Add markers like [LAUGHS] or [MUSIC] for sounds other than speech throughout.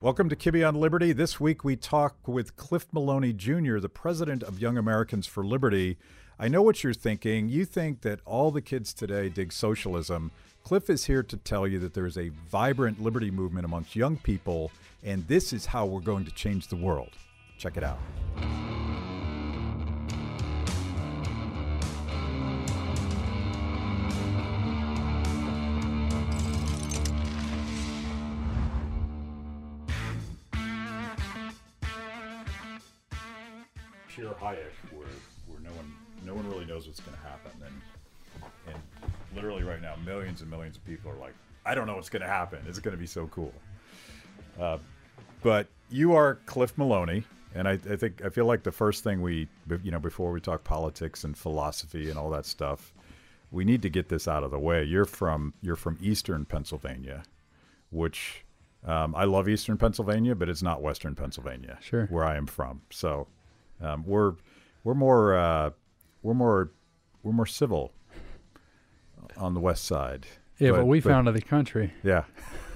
Welcome to Kibbe on Liberty. This week we talk with Cliff Maloney Jr., the president of Young Americans for Liberty. I know what you're thinking. You think that all the kids today dig socialism. Cliff is here to tell you that there is a vibrant liberty movement amongst young people, and this is how we're going to change the world. Check it out. Hayek, where where no one no one really knows what's going to happen, and and literally right now, millions and millions of people are like, I don't know what's going to happen. It's going to be so cool. Uh, but you are Cliff Maloney, and I, I think I feel like the first thing we, you know, before we talk politics and philosophy and all that stuff, we need to get this out of the way. You're from you're from Eastern Pennsylvania, which um, I love Eastern Pennsylvania, but it's not Western Pennsylvania, Sure. where I am from. So um, we're we're more uh, we're more we're more civil on the west side. Yeah, but, But- we but- founded the country, Yeah.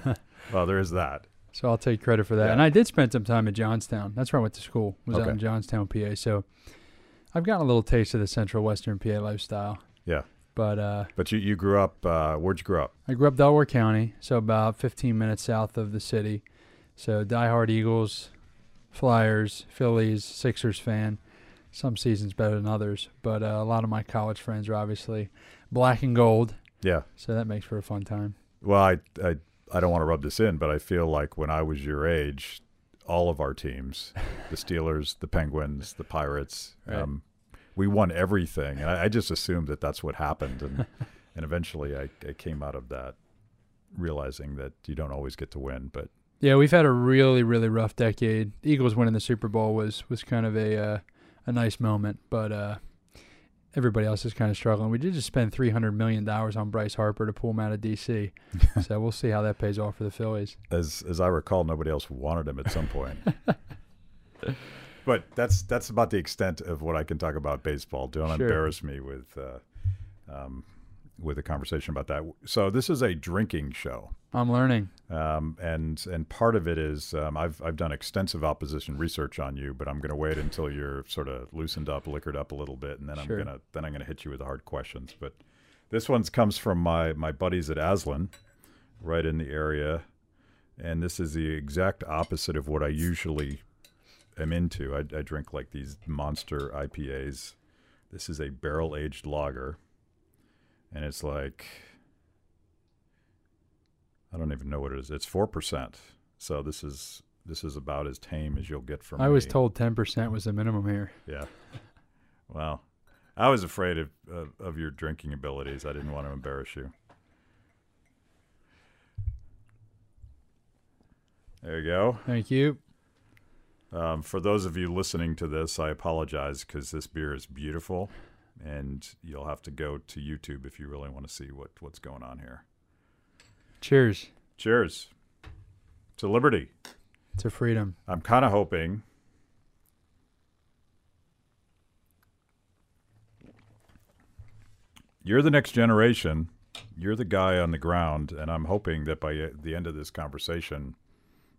[LAUGHS] well, there is that. so I'll take credit for that. Yeah. And I did spend some time at Johnstown. That's where I went to school. Was out in Johnstown, PA. So I've gotten a little taste of the Central Western PA lifestyle. Yeah. But uh, But you, you grew up, uh, where'd you grow up? I grew up Delaware County, so about 15 minutes south of the city. So diehard Eagles, Flyers, Phillies, Sixers fan. Some seasons better than others, but uh, a lot of my college friends are obviously black and gold, Yeah. so that makes for a fun time. Well, I, I, I don't want to rub this in, but I feel like when I was your age, all of our teams, [LAUGHS] the Steelers, the Penguins, the Pirates, Right. um, we won everything. And I, I just assumed that that's what happened. And, [LAUGHS] and eventually I, I came out of that realizing that you don't always get to win. But Yeah, we've had a really, really rough decade. The Eagles winning the Super Bowl was was kind of a uh, a nice moment, but uh, everybody else is kind of struggling. We did just spend three hundred million dollars on Bryce Harper to pull him out of DC, [LAUGHS] so we'll see how that pays off for the Phillies. as, as I recall, nobody else wanted him at some point. [LAUGHS] but that's that's about the extent of what I can talk about baseball. Don't Sure. embarrass me with uh, um, with a conversation about that. So this is a drinking show, I'm learning. um, and and part of it is um, I've I've done extensive opposition research on you, but I'm going to wait until you're sort of loosened up, liquored up a little bit, and then I'm gonna then I'm gonna hit you with the hard questions. But this one comes from my my buddies at Aslan, right in the area, and this is the exact opposite of what I usually am into. I, I drink like these monster IPAs. This is a barrel aged lager, and it's like I don't even know what it is. It's four percent. So this is this is about as tame as you'll get from. I was me. told ten percent was the minimum here. Yeah. Well, I was afraid of, of of your drinking abilities. I didn't want to embarrass you. There you go. Thank you. Um, for those of you listening to this, I apologize because this beer is beautiful, and you'll have to go to YouTube if you really want to see what what's going on here. Cheers Cheers to liberty. to freedom. I'm kind of hoping. You're the next generation. You're the guy on the ground, and I'm hoping that by uh, the end of this conversation,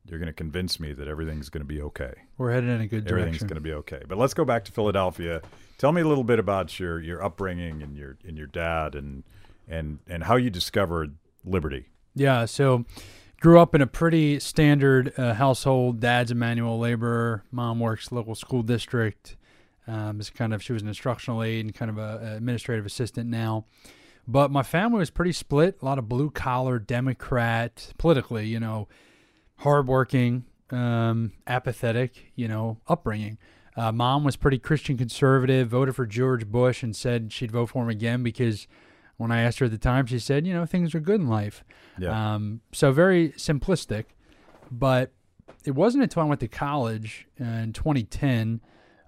you're going to convince me that everything's going to be okay. We're headed in a good direction. Everything's going to be okay. But let's go back to Philadelphia. Tell me a little bit about your, your upbringing and your and your dad and and and how you discovered liberty. Yeah, so grew up in a pretty standard uh, household. Dad's a manual laborer. Mom works local school district. Um, is kind of she was an instructional aide and kind of a, a administrative assistant now. But my family was pretty split. A lot of blue collar Democrat, politically, you know, hardworking, um, apathetic, you know, upbringing. Uh, mom was pretty Christian conservative, voted for George Bush, and said she'd vote for him again because when I asked her at the time, she said, you know, things are good in life. Yeah. Um, so very simplistic, but it wasn't until I went to college in 2010.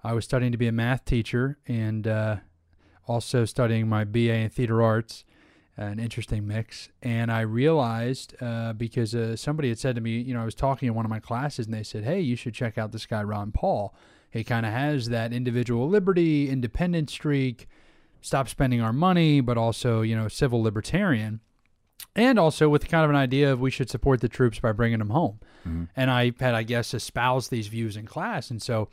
I was studying to be a math teacher and uh, also studying my BA in theater arts, an interesting mix. And I realized uh, because uh, somebody had said to me, you know, I was talking in one of my classes and they said, hey, you should check out this guy, Ron Paul. He kind of has that individual liberty, independent streak, stop spending our money, but also, you know, civil libertarian. and also with kind of an idea of we should support the troops by bringing them home. And I had, I guess, espoused these views in class, and so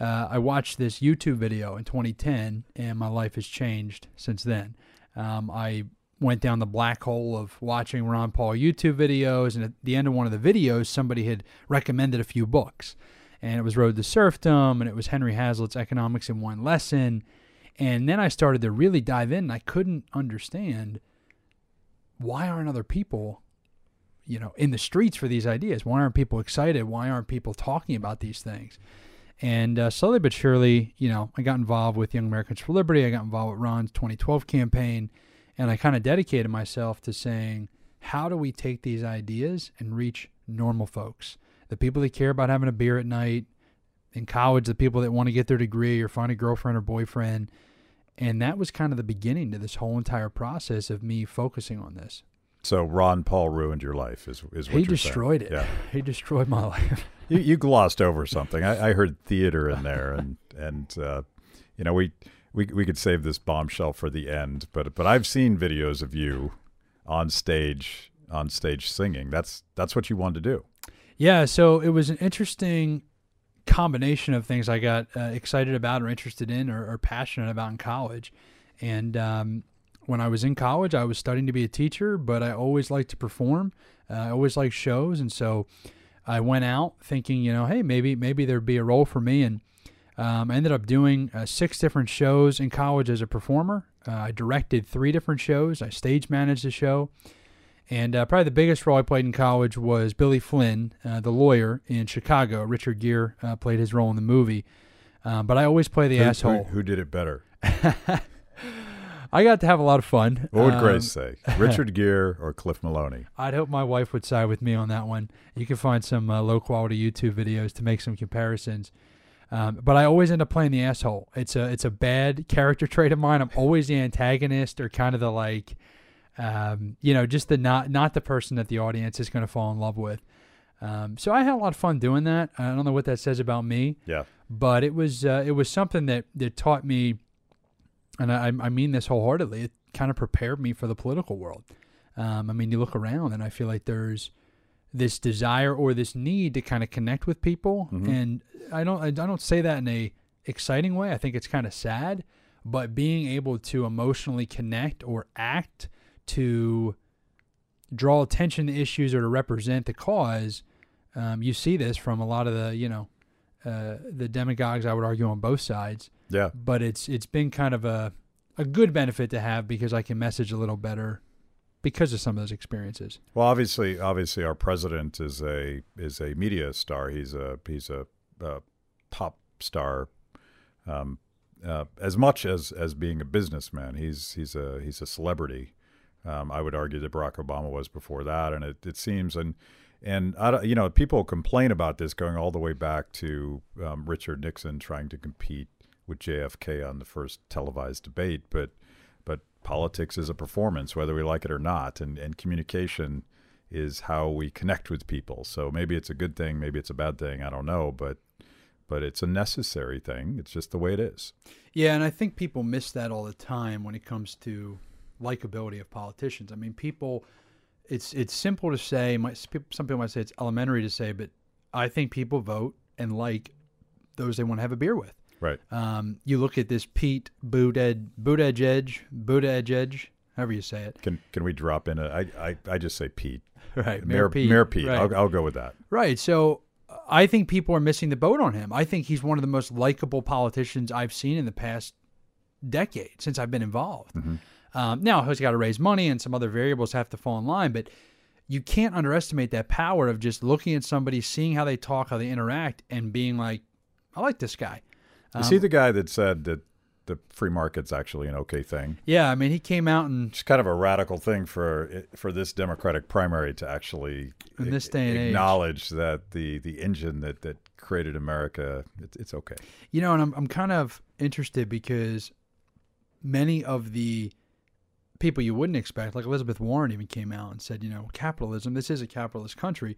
uh, I watched this YouTube video in 2010, and my life has changed since then. Um, I went down the black hole of watching Ron Paul YouTube videos, and at the end of one of the videos, somebody had recommended a few books, and it was Road to Serfdom, and it was Henry Hazlitt's Economics in One Lesson, and then I started to really dive in, and I couldn't understand why aren't other people you know in the streets for these ideas? Why aren't people excited? Why aren't people talking about these things? And uh, slowly but surely you know i got involved with young americans for liberty. I got involved with ron's 2012 campaign and i kind of dedicated myself to saying how do we take these ideas and reach normal folks the people that care about having a beer at night in college the people that want to get their degree or find a girlfriend or boyfriend and that was kind of the beginning to this whole entire process of me focusing on this So Ron Paul ruined your life, is is what he destroyed saying. it. Yeah. [LAUGHS] He destroyed my life. [LAUGHS] you, you glossed over something. I, I heard theater in there, and and uh, you know we, we we could save this bombshell for the end. But but I've seen videos of you on stage on stage singing. That's that's what you wanted to do. yeah, so it was an interesting combination of things I got uh, excited about or interested in or, or passionate about in college. And um, when I was in college, I was studying to be a teacher, but I always liked to perform. Uh, I always liked shows, and so I went out thinking, you know, hey, maybe maybe there'd be a role for me, and um, I ended up doing uh, six different shows in college as a performer. Uh, I directed three different shows. I stage managed a show. And uh, probably the biggest role I played in college was Billy Flynn, uh, the lawyer in Chicago. Richard Gere uh, played his role in the movie. Um, but I always play the Who- who- asshole. Who, did it better? [LAUGHS] I got to have a lot of fun. What would Um, Grace say? [LAUGHS] Richard Gere or Cliff Maloney? I'd hope my wife would side with me on that one. You can find some uh, low quality YouTube videos to make some comparisons. Um, but I always end up playing the asshole. It's a it's a bad character trait of mine. I'm always the antagonist or kind of the like, um, you know, just the not not the person that the audience is going to fall in love with. Um, so I had a lot of fun doing that. I don't know what that says about me, Yeah. but it was uh, it was something that that taught me, and I, I mean this wholeheartedly. It kind of prepared me for the political world. Um, I mean, you look around, and I feel like there's this desire or this need to kind of connect with people, Mhm. and I don't I don't say that in a exciting way. I think it's kind of sad, but being able to emotionally connect or act to draw attention to issues or to represent the cause. Um, you see this from a lot of the you know uh, the demagogues. I would argue on both sides, Yeah. but it's it's been kind of a a good benefit to have because I can message a little better because of some of those experiences. Well, obviously, obviously, our president is a is a media star. He's a he's a, uh pop star, um, uh, as much as as being a businessman. He's he's a he's a celebrity. Um, I would argue that Barack Obama was before that, and it, it seems and and I you know people complain about this going all the way back to um, Richard Nixon trying to compete with JFK on the first televised debate, but politics is a performance, whether we like it or not, and and communication is how we connect with people. So maybe it's a good thing, maybe it's a bad thing, I don't know, but but it's a necessary thing. It's just the way it is. Yeah, and I think people miss that all the time when it comes to likability of politicians. I mean, people, it's it's simple to say. Some people might say it's elementary to say, but I think people vote and like those they want to have a beer with. Right. Um, you look at this Pete Buttigieg, Buttigieg, Buttigieg, however you say it. Can can we drop in a? I I, I just say Pete. [LAUGHS] Right, Mayor, Pete. Mayor Pete. Right. I'll, I'll go with that. Right. So uh, I think people are missing the boat on him. I think he's one of the most likable politicians I've seen in the past decade since I've been involved. Um, now he's got to raise money and some other variables have to fall in line, but you can't underestimate that power of just looking at somebody, seeing how they talk, how they interact, and being like, I like this guy. Is um, he the guy that said that the free market's actually an okay thing? Yeah, I mean, he came out and It's kind of a radical thing for for this Democratic primary to actually In this day and age. acknowledge that the the engine that that created America, it's, it's okay. You know, and I'm I'm kind of interested because many of the people you wouldn't expect, like Elizabeth Warren, even came out and said, you know, capitalism. This is a capitalist country.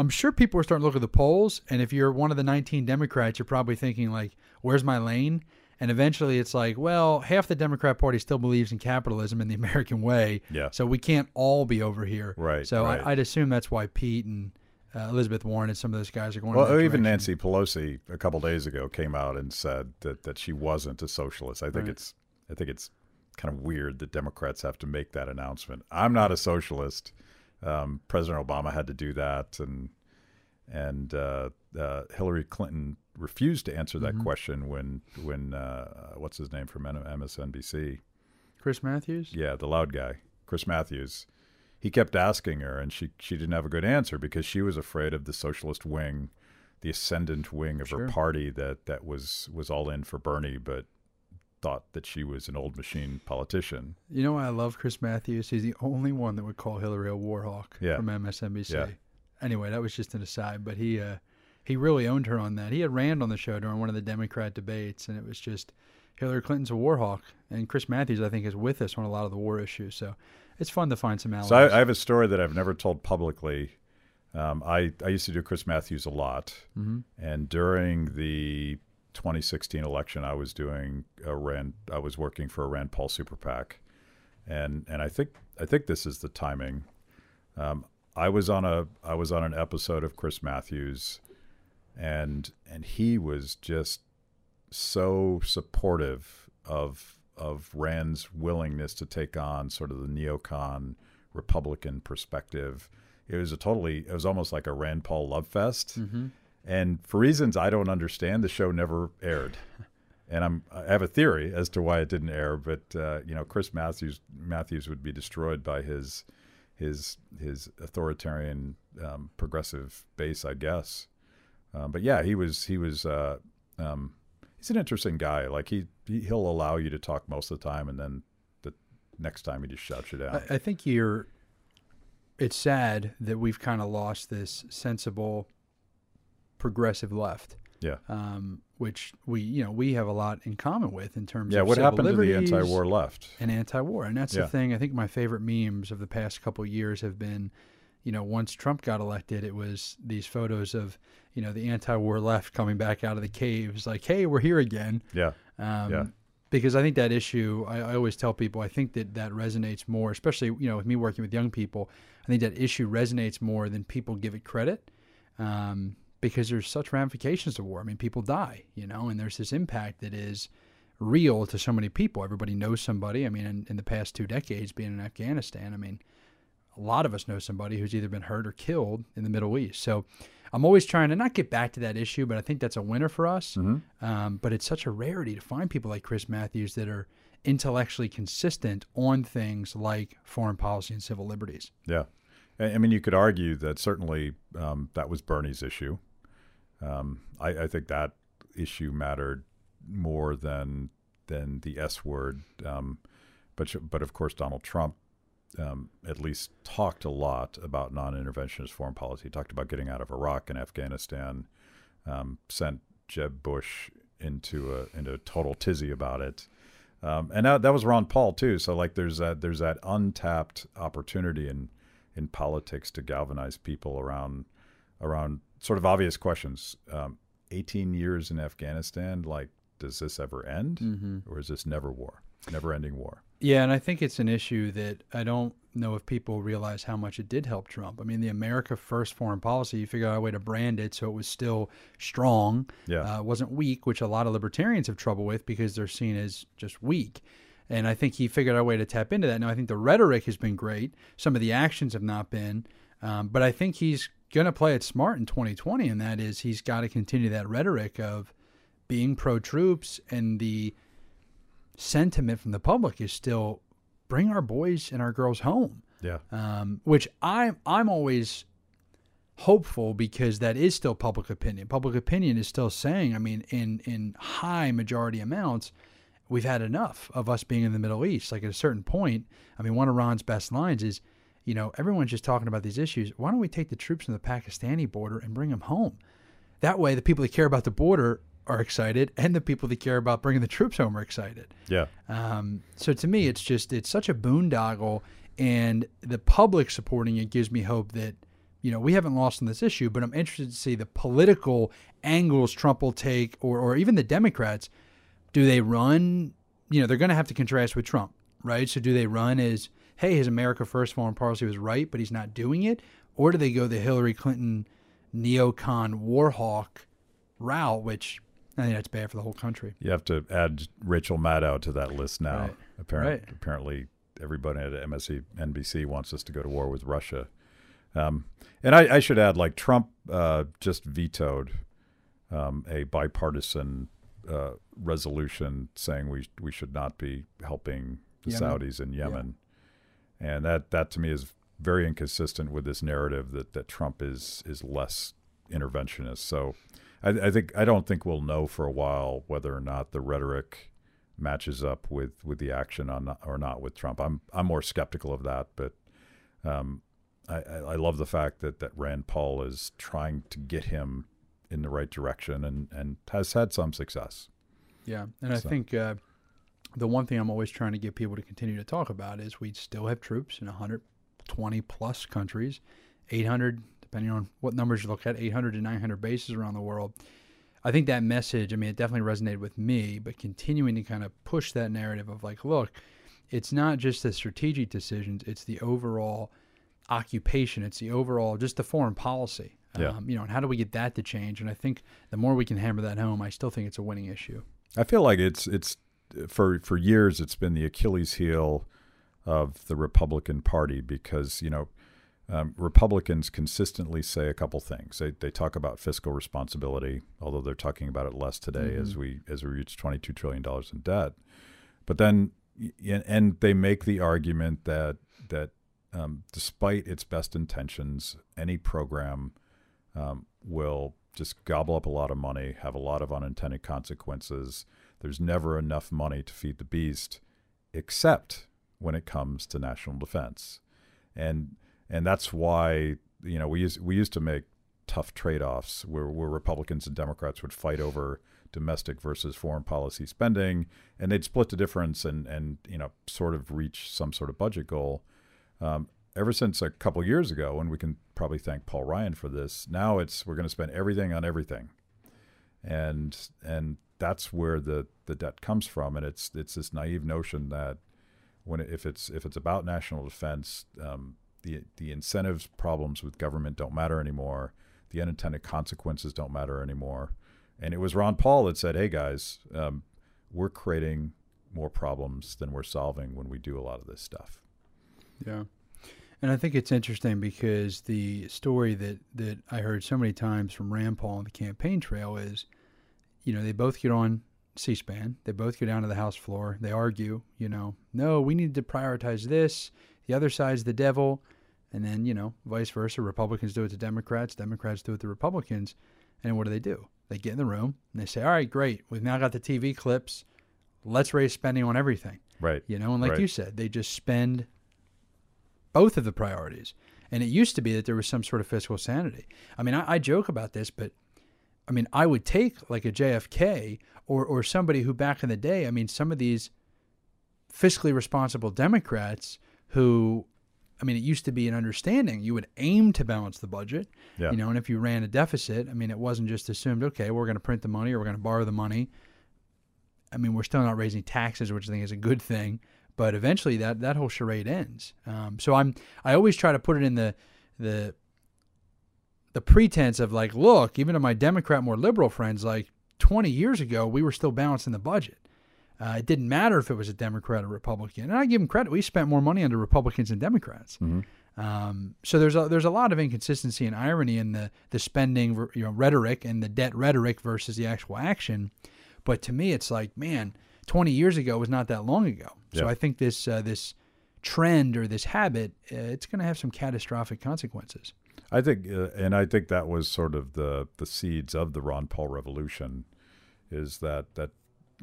I'm sure people are starting to look at the polls, and if you're one of the 19 Democrats, you're probably thinking like, "Where's my lane?" And eventually it's like, well, half the Democrat Party still believes in capitalism and the [LAUGHS] American way. Yeah. So we can't all be over here. Right, So right. I, I'd assume that's why Pete and uh, Elizabeth Warren and some of those guys are going. Well, even. Nancy Pelosi a couple days ago came out and said that, that she wasn't a socialist. I think Right. it's I think it's kind of weird that Democrats have to make that announcement. I'm not a socialist. Um, President Obama had to do that, and and uh, uh, Hillary Clinton refused to answer that Mhm. question when when uh, what's his name from MSNBC? Chris Matthews. Yeah, the loud guy, Chris Matthews. He kept asking her, and she she didn't have a good answer because she was afraid of the socialist wing, the ascendant wing of Sure. her party that that was was all in for Bernie, but thought that she was an old machine politician. You know why I love Chris Matthews? He's the only one that would call Hillary a war hawk Yeah. from MSNBC. Yeah. Anyway, that was just an aside, but he uh, he really owned her on that. He had Rand on the show during one of the Democrat debates, and it was just Hillary Clinton's a war hawk, and Chris Matthews I think is with us on a lot of the war issues. So it's fun to find some allies. So I, I have a story that I've never told publicly. Um, I I used to do Chris Matthews a lot, Mhm. and during the 2016 election, I was doing a Rand. I was working for a Rand Paul super PAC, and and I think I think this is the timing. Um, I was on a I was on an episode of Chris Matthews, and and he was just so supportive of of Rand's willingness to take on sort of the neocon Republican perspective. It was a totally it was almost like a Rand Paul love fest. Mhm. And for reasons I don't understand, the show never aired. And I'm I have a theory as to why it didn't air, but uh, you know, Chris Matthews Matthews would be destroyed by his his his authoritarian um, progressive base, I guess. Um, but yeah, he was he was uh, um, he's an interesting guy. Like he, he he'll allow you to talk most of the time, and then the next time he just shuts you down. I, I think you're. It's sad that we've kind of lost this sensible, progressive left. Yeah. Um, which we, you know, we have a lot in common with in terms yeah, of what happened to the anti-war left? and anti-war, and that's Yeah. the thing. I think my favorite memes of the past couple of years have been, you know, once Trump got elected, it was these photos of, you know, the anti-war left coming back out of the caves, like, "Hey, we're here again." Yeah, Um, Yeah. Because I think that issue, I, I always tell people, I think that that resonates more, especially you know with me working with young people. I think that issue resonates more than people give it credit, um, because there's such ramifications to war. I mean, people die, you know, and there's this impact that is real to so many people. Everybody knows somebody. I mean, in, in the past two decades, being in Afghanistan, I mean, a lot of us know somebody who's either been hurt or killed in the Middle East. So I'm always trying to not get back to that issue, but I think that's a winner for us. Um, but it's such a rarity to find people like Chris Matthews that are intellectually consistent on things like foreign policy and civil liberties. yeah. I I mean, you could argue that certainly um, that was Bernie's issue. Um, I, I think that issue mattered more than than the S word. Um, but but of course, Donald Trump um, at least talked a lot about non-interventionist foreign policy. He talked about getting out of Iraq and Afghanistan. Um, sent Jeb Bush into a into a total tizzy about it. Um, and that, that was Ron Paul too. So like there's that there's that untapped opportunity in in politics to galvanize people around around sort of obvious questions. Um, 18 years in Afghanistan, like does this ever end, Mm-hmm. or is this never war, never ending war? Yeah, and I think it's an issue that I don't know if people realize how much it did help Trump. I mean, the America First foreign policy, you figure out a way to brand it so it was still strong, Yeah, uh, wasn't weak, which a lot of libertarians have trouble with because they're seen as just weak. And I think he figured out a way to tap into that. Now, I think the rhetoric has been great. Some of the actions have not been. Um, but I think he's going to play it smart in 2020, and that is he's got to continue that rhetoric of being pro troops, and the sentiment from the public is still bring our boys and our girls home yeah, um, which I'm I'm always hopeful because that is still public opinion. Public opinion is still saying, I mean, in in high majority amounts, we've had enough of us being in the Middle East. Like at a certain point, I mean, one of Ron's best lines is, you know, everyone's just talking about these issues. Why don't we take the troops from the Pakistani border and bring them home? That way, the people that care about the border are excited, and the people that care about bringing the troops home are excited. yeah, Um, so to me, it's just it's such a boondoggle, and the public supporting it gives me hope that you know we haven't lost on this issue. But I'm interested to see the political angles Trump will take, or or even the Democrats. do they run? You know, they're going to have to contrast with Trump, right? So do they run as, hey, his America First foreign policy was right, but he's not doing it? Or do they go the Hillary Clinton neocon war hawk route, which I think that's bad for the whole country. You have to add Rachel Maddow to that list now. Right. Apparently, Right. apparently, everybody at MSC, NBC wants us to go to war with Russia. Um, and I, I should add, like Trump uh, just vetoed um, a bipartisan uh, resolution saying we we should not be helping the Yemen. Saudis in Yemen, and that that to me is very inconsistent with this narrative that that Trump is is less interventionist. So I, I think I don't think we'll know for a while whether or not the rhetoric matches up with with the action on or not with Trump. I'm I'm more skeptical of that, but um, I, I love the fact that that Rand Paul is trying to get him in the right direction and and has had some success. Yeah, and I think uh, the one thing I'm always trying to get people to continue to talk about is we still have troops in 120 plus countries, 800 depending on what numbers you look at, 800 to 900 bases around the world. I think that message, I mean, it definitely resonated with me, but continuing to kind of push that narrative of like, look, it's not just the strategic decisions, it's the overall occupation, it's the overall, just the foreign policy. Yeah. Um, you know, and how do we get that to change? And I think the more we can hammer that home, I still think it's a winning issue. I feel like it's it's for for years it's been the Achilles heel of the Republican Party because you know um, Republicans consistently say a couple things. They they talk about fiscal responsibility, although they're talking about it less today as we as we reach twenty two trillion dollars in debt. But then and they make the argument that that um, despite its best intentions, any program um, will just gobble up a lot of money, have a lot of unintended consequences. There's never enough money to feed the beast, except when it comes to national defense, and and that's why you know we used we used to make tough trade-offs where, where Republicans and Democrats would fight over domestic versus foreign policy spending, and they'd split the difference and and you know sort of reach some sort of budget goal. Um, ever since a couple years ago, and we can probably thank Paul Ryan for this. Now it's we're going to spend everything on everything, and and that's where the the debt comes from. And it's it's this naive notion that when it, if it's if it's about national defense, um, the the incentives problems with government don't matter anymore. The unintended consequences don't matter anymore. And it was Ron Paul that said, "Hey guys, um, we're creating more problems than we're solving when we do a lot of this stuff." Yeah. And I think it's interesting because the story that, that I heard so many times from Rand Paul on the campaign trail is, you know, they both get on C SPAN, they both go down to the House floor, they argue, you know, no, we need to prioritize this, the other side's the devil. And then, you know, vice versa. Republicans do it to Democrats, Democrats do it to Republicans. And what do they do? They get in the room and they say, all right, great. We've now got the TV clips. Let's raise spending on everything. Right. You know, and like Right. you said, they just spend both of the priorities. And it used to be that there was some sort of fiscal sanity. I mean, I, I joke about this, but I mean, I would take like a JFK or, or somebody who back in the day, I mean, some of these fiscally responsible Democrats who, I mean, it used to be an understanding you would aim to balance the budget, Yeah. you know, and if you ran a deficit, I mean, it wasn't just assumed, okay, we're going to print the money or we're going to borrow the money. I mean, we're still not raising taxes, which I think is a good thing. But eventually, that that whole charade ends. Um, so I'm I always try to put it in the the the pretense of like, look, even to my Democrat, more liberal friends, like 20 years ago, we were still balancing the budget. Uh, it didn't matter if it was a Democrat or Republican, and I give them credit. We spent more money under Republicans and Democrats. Mhm. Um, so there's a, there's a lot of inconsistency and irony in the the spending you know rhetoric and the debt rhetoric versus the actual action. But to me, it's like, man, 20 years ago was not that long ago. So Yeah. I think this uh, this trend or this habit, uh, it's going to have some catastrophic consequences. I think, uh, and I think that was sort of the the seeds of the Ron Paul revolution, is that that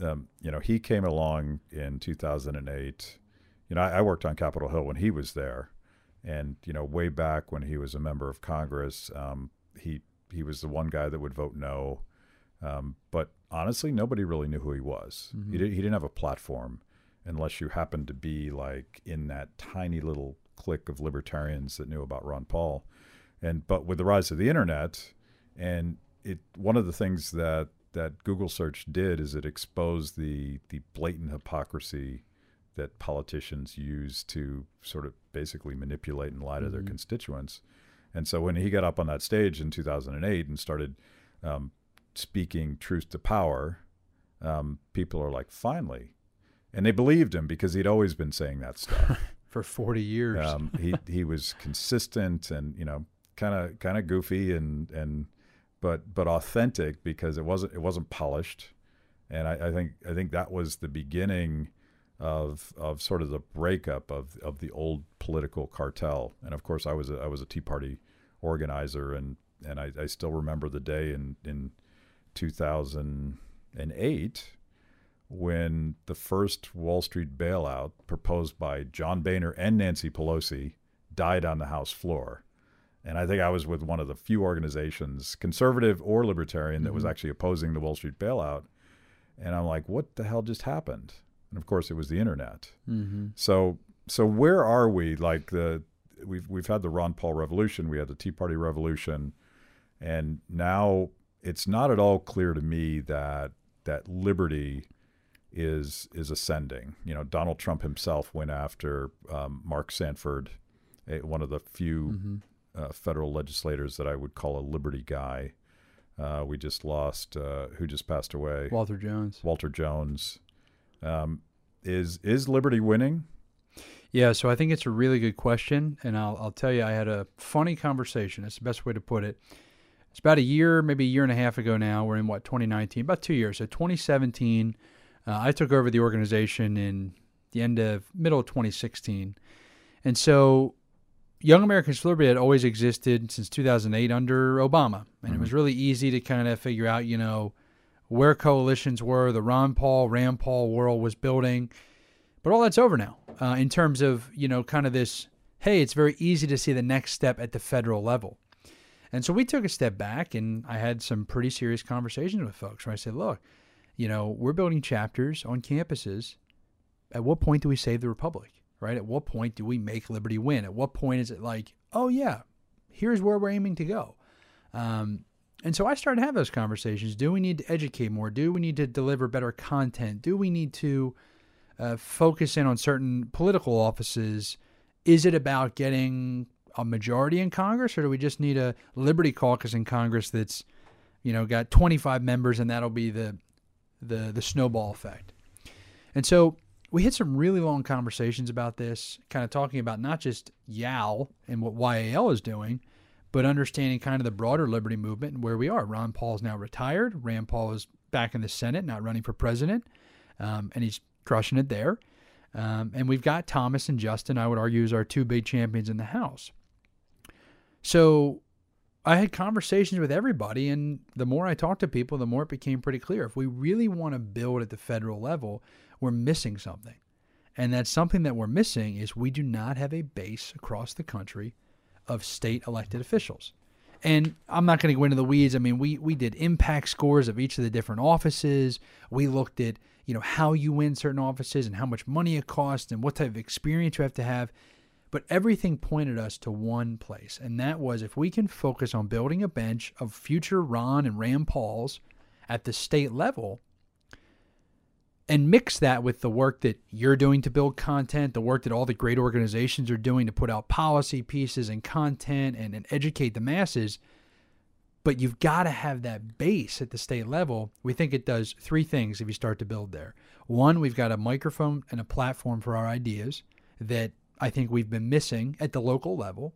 um, you know he came along in 2008. You know, I, I worked on Capitol Hill when he was there, and you know, way back when he was a member of Congress, um, he he was the one guy that would vote no. Um, but honestly, nobody really knew who he was. He did, he didn't have a platform, unless you happened to be like in that tiny little clique of libertarians that knew about Ron Paul and but with the rise of the internet and it one of the things that that Google search did is it exposed the the blatant hypocrisy that politicians use to sort of basically manipulate and lie to their Mhm. constituents. And so when he got up on that stage in 2008 and started um, speaking truth to power, um, people are like, finally. And they believed him because he'd always been saying that stuff. [LAUGHS] For 40 years. um, he he was consistent and you know kind of kind of goofy and and but but authentic because it wasn't it wasn't polished, and I, I think I think that was the beginning of of sort of the breakup of of the old political cartel. And of course, I was a, I was a Tea Party organizer, and and I, I still remember the day in in 2008 when the first Wall Street bailout proposed by John Boehner and Nancy Pelosi died on the House floor. And I think I was with one of the few organizations, conservative or libertarian, that was Mhm. actually opposing the Wall Street bailout. And I'm like, what the hell just happened? And of course, it was the internet. mm-hmm. So, so where are we? Like the we've we've had the Ron Paul revolution, we had the Tea Party revolution, and now it's not at all clear to me that that liberty is is ascending. You know, Donald Trump himself went after um, Mark Sanford, a, one of the few Mm-hmm. uh, federal legislators that I would call a liberty guy. Uh, we just lost, uh, who just passed away, Walter Jones. Walter Jones. Um, is is liberty winning? Yeah, so I think it's a really good question, and I'll I'll tell you, I had a funny conversation. That's the best way to put it. It's about a year, maybe a year and a half ago now. We're in what 2019, about two years. So 2017, uh, I took over the organization in the end of middle of 2016, and so Young Americans for Liberty had always existed since 2008 under Obama, and it was really easy to kind of figure out, you know, where coalitions were. The Ron Paul, Rand Paul world was building. But all that's over now uh, in terms of, you know, kind of this hey, it's very easy to see the next step at the federal level. And so we took a step back and I had some pretty serious conversations with folks where I said, look, you know, we're building chapters on campuses. At what point do we save the Republic, right? At what point do we make liberty win? At what point is it like, oh, yeah, here's where we're aiming to go? Um, and so I started to have those conversations. Do we need to educate more? Do we need to deliver better content? Do we need to uh, focus in on certain political offices? Is it about getting a majority in Congress, or do we just need a Liberty Caucus in Congress that's, you know, got 25 members, and that'll be the the the snowball effect? And so we had some really long conversations about this, kind of talking about not just YAL and what YAL is doing, but understanding kind of the broader liberty movement and where we are. Ron Paul is now retired. Rand Paul is back in the Senate, not running for president, um, and he's crushing it there. Um, and we've got Thomas and Justin, I would argue, as our two big champions in the House. So I had conversations with everybody, and the more I talked to people, the more it became pretty clear. If we really want to build at the federal level, we're missing something. And that something that we're missing is we do not have a base across the country of state elected officials. And I'm not going to go into the weeds. I mean, we we did impact scores of each of the different offices. We looked at, you know, how you win certain offices and how much money it costs and what type of experience you have to have. But everything pointed us to one place, and that was if we can focus on building a bench of future Ron and Rand Pauls at the state level, and mix that with the work that you're doing to build content, the work that all the great organizations are doing to put out policy pieces and content and, and educate the masses. But you've got to have that base at the state level. We think it does three things if you start to build there. One, we've got a microphone and a platform for our ideas that I think we've been missing at the local level.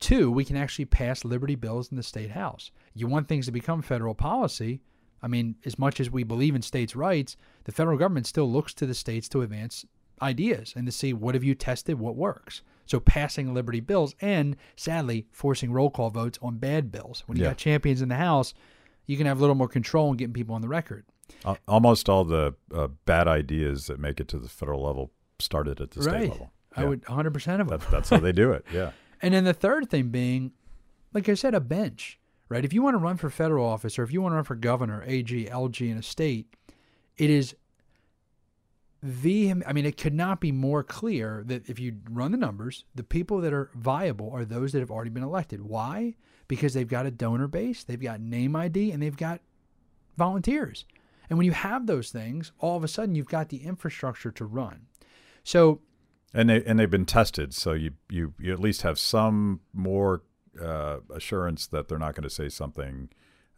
Two, we can actually pass liberty bills in the state house. You want things to become federal policy. I mean, as much as we believe in states' rights, the federal government still looks to the states to advance ideas and to see what have you tested, what works. So passing liberty bills and sadly forcing roll call votes on bad bills. When you Yeah. got champions in the House, you can have a little more control in getting people on the record. Al- Almost all the uh, bad ideas that make it to the federal level started at the state level. I Yeah. would 100% of them. That's, that's how they do it. [LAUGHS] Yeah. And then the third thing being, like I said, a bench, right? If you want to run for federal office or if you want to run for governor, AG, LG in a state, it is the I mean, it could not be more clear that if you run the numbers, the people that are viable are those that have already been elected. Why? Because they've got a donor base, they've got name ID, and they've got volunteers. And when you have those things, all of a sudden you've got the infrastructure to run. So and they and they've been tested, so you you you at least have some more uh, assurance that they're not going to say something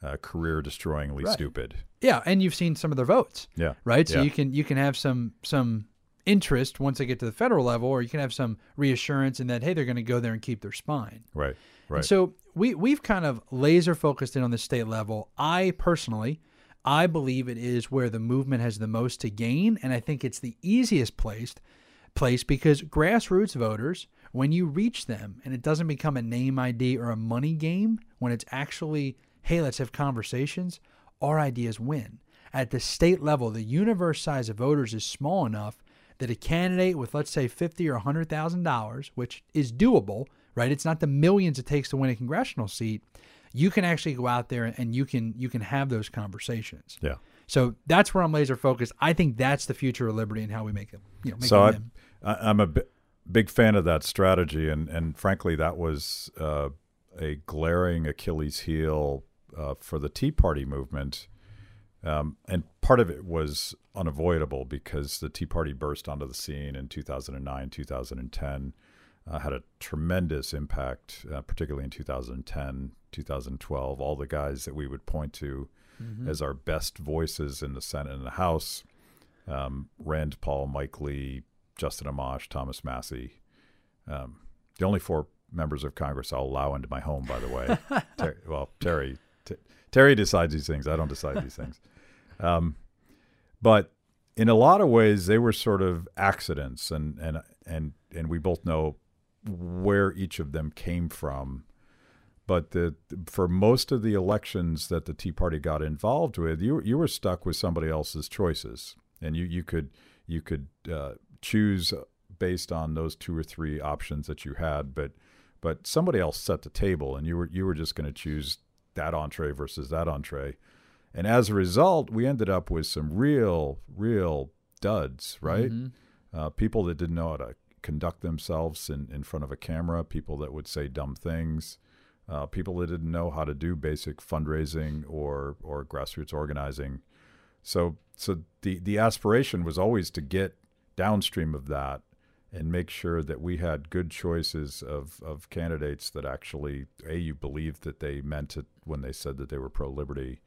uh, career destroyingly Right. stupid. yeah, and you've seen some of their votes. Yeah, right? So Yeah. you can you can have some some interest once they get to the federal level, or you can have some reassurance in that hey, they're going to go there and keep their spine. right, right. And so we we've kind of laser focused in on the state level. I personally, I believe it is where the movement has the most to gain, and I think it's the easiest placed place because grassroots voters, when you reach them and it doesn't become a name ID or a money game, when it's actually hey, let's have conversations, our ideas win. At the state level, the universe size of voters is small enough that a candidate with let's say fifty or hundred thousand dollars, which is doable, right? It's not the millions it takes to win a congressional seat. You can actually go out there and you can you can have those conversations. yeah. So that's where I'm laser focused. I think that's the future of liberty and how we make it. You know, make so it I. I, I'm a big fan of that strategy, and and frankly, that was uh, a glaring Achilles heel uh, for the Tea Party movement. Um, and part of it was unavoidable because the Tea Party burst onto the scene in 2009, 2010, uh, had a tremendous impact, uh, particularly in 2010, 2012. All the guys that we would point to as our best voices in the Senate and the House um, Rand Paul, Mike Lee, Justin Amash, Thomas Massie. Um, the only four members of Congress I'll allow into my home, by the way. [LAUGHS] Ter- well, Terry, T- Terry decides these things. I don't decide these things. Um, but in a lot of ways, they were sort of accidents, and and and and we both know where each of them came from. But the for most of the elections that the Tea Party got involved with, you you were stuck with somebody else's choices, and you you could you could uh, choose based on those two or three options that you had, but but somebody else set the table, and you were you were just going to choose that entree versus that entree, and as a result, we ended up with some real real duds, right? Mhm. uh, people that didn't know how to conduct themselves in, in front of a camera, people that would say dumb things, uh, people that didn't know how to do basic fundraising or or grassroots organizing. So so the the aspiration was always to get downstream of that and make sure that we had good choices of, of candidates that actually a you believed that they meant it when they said that they were pro liberty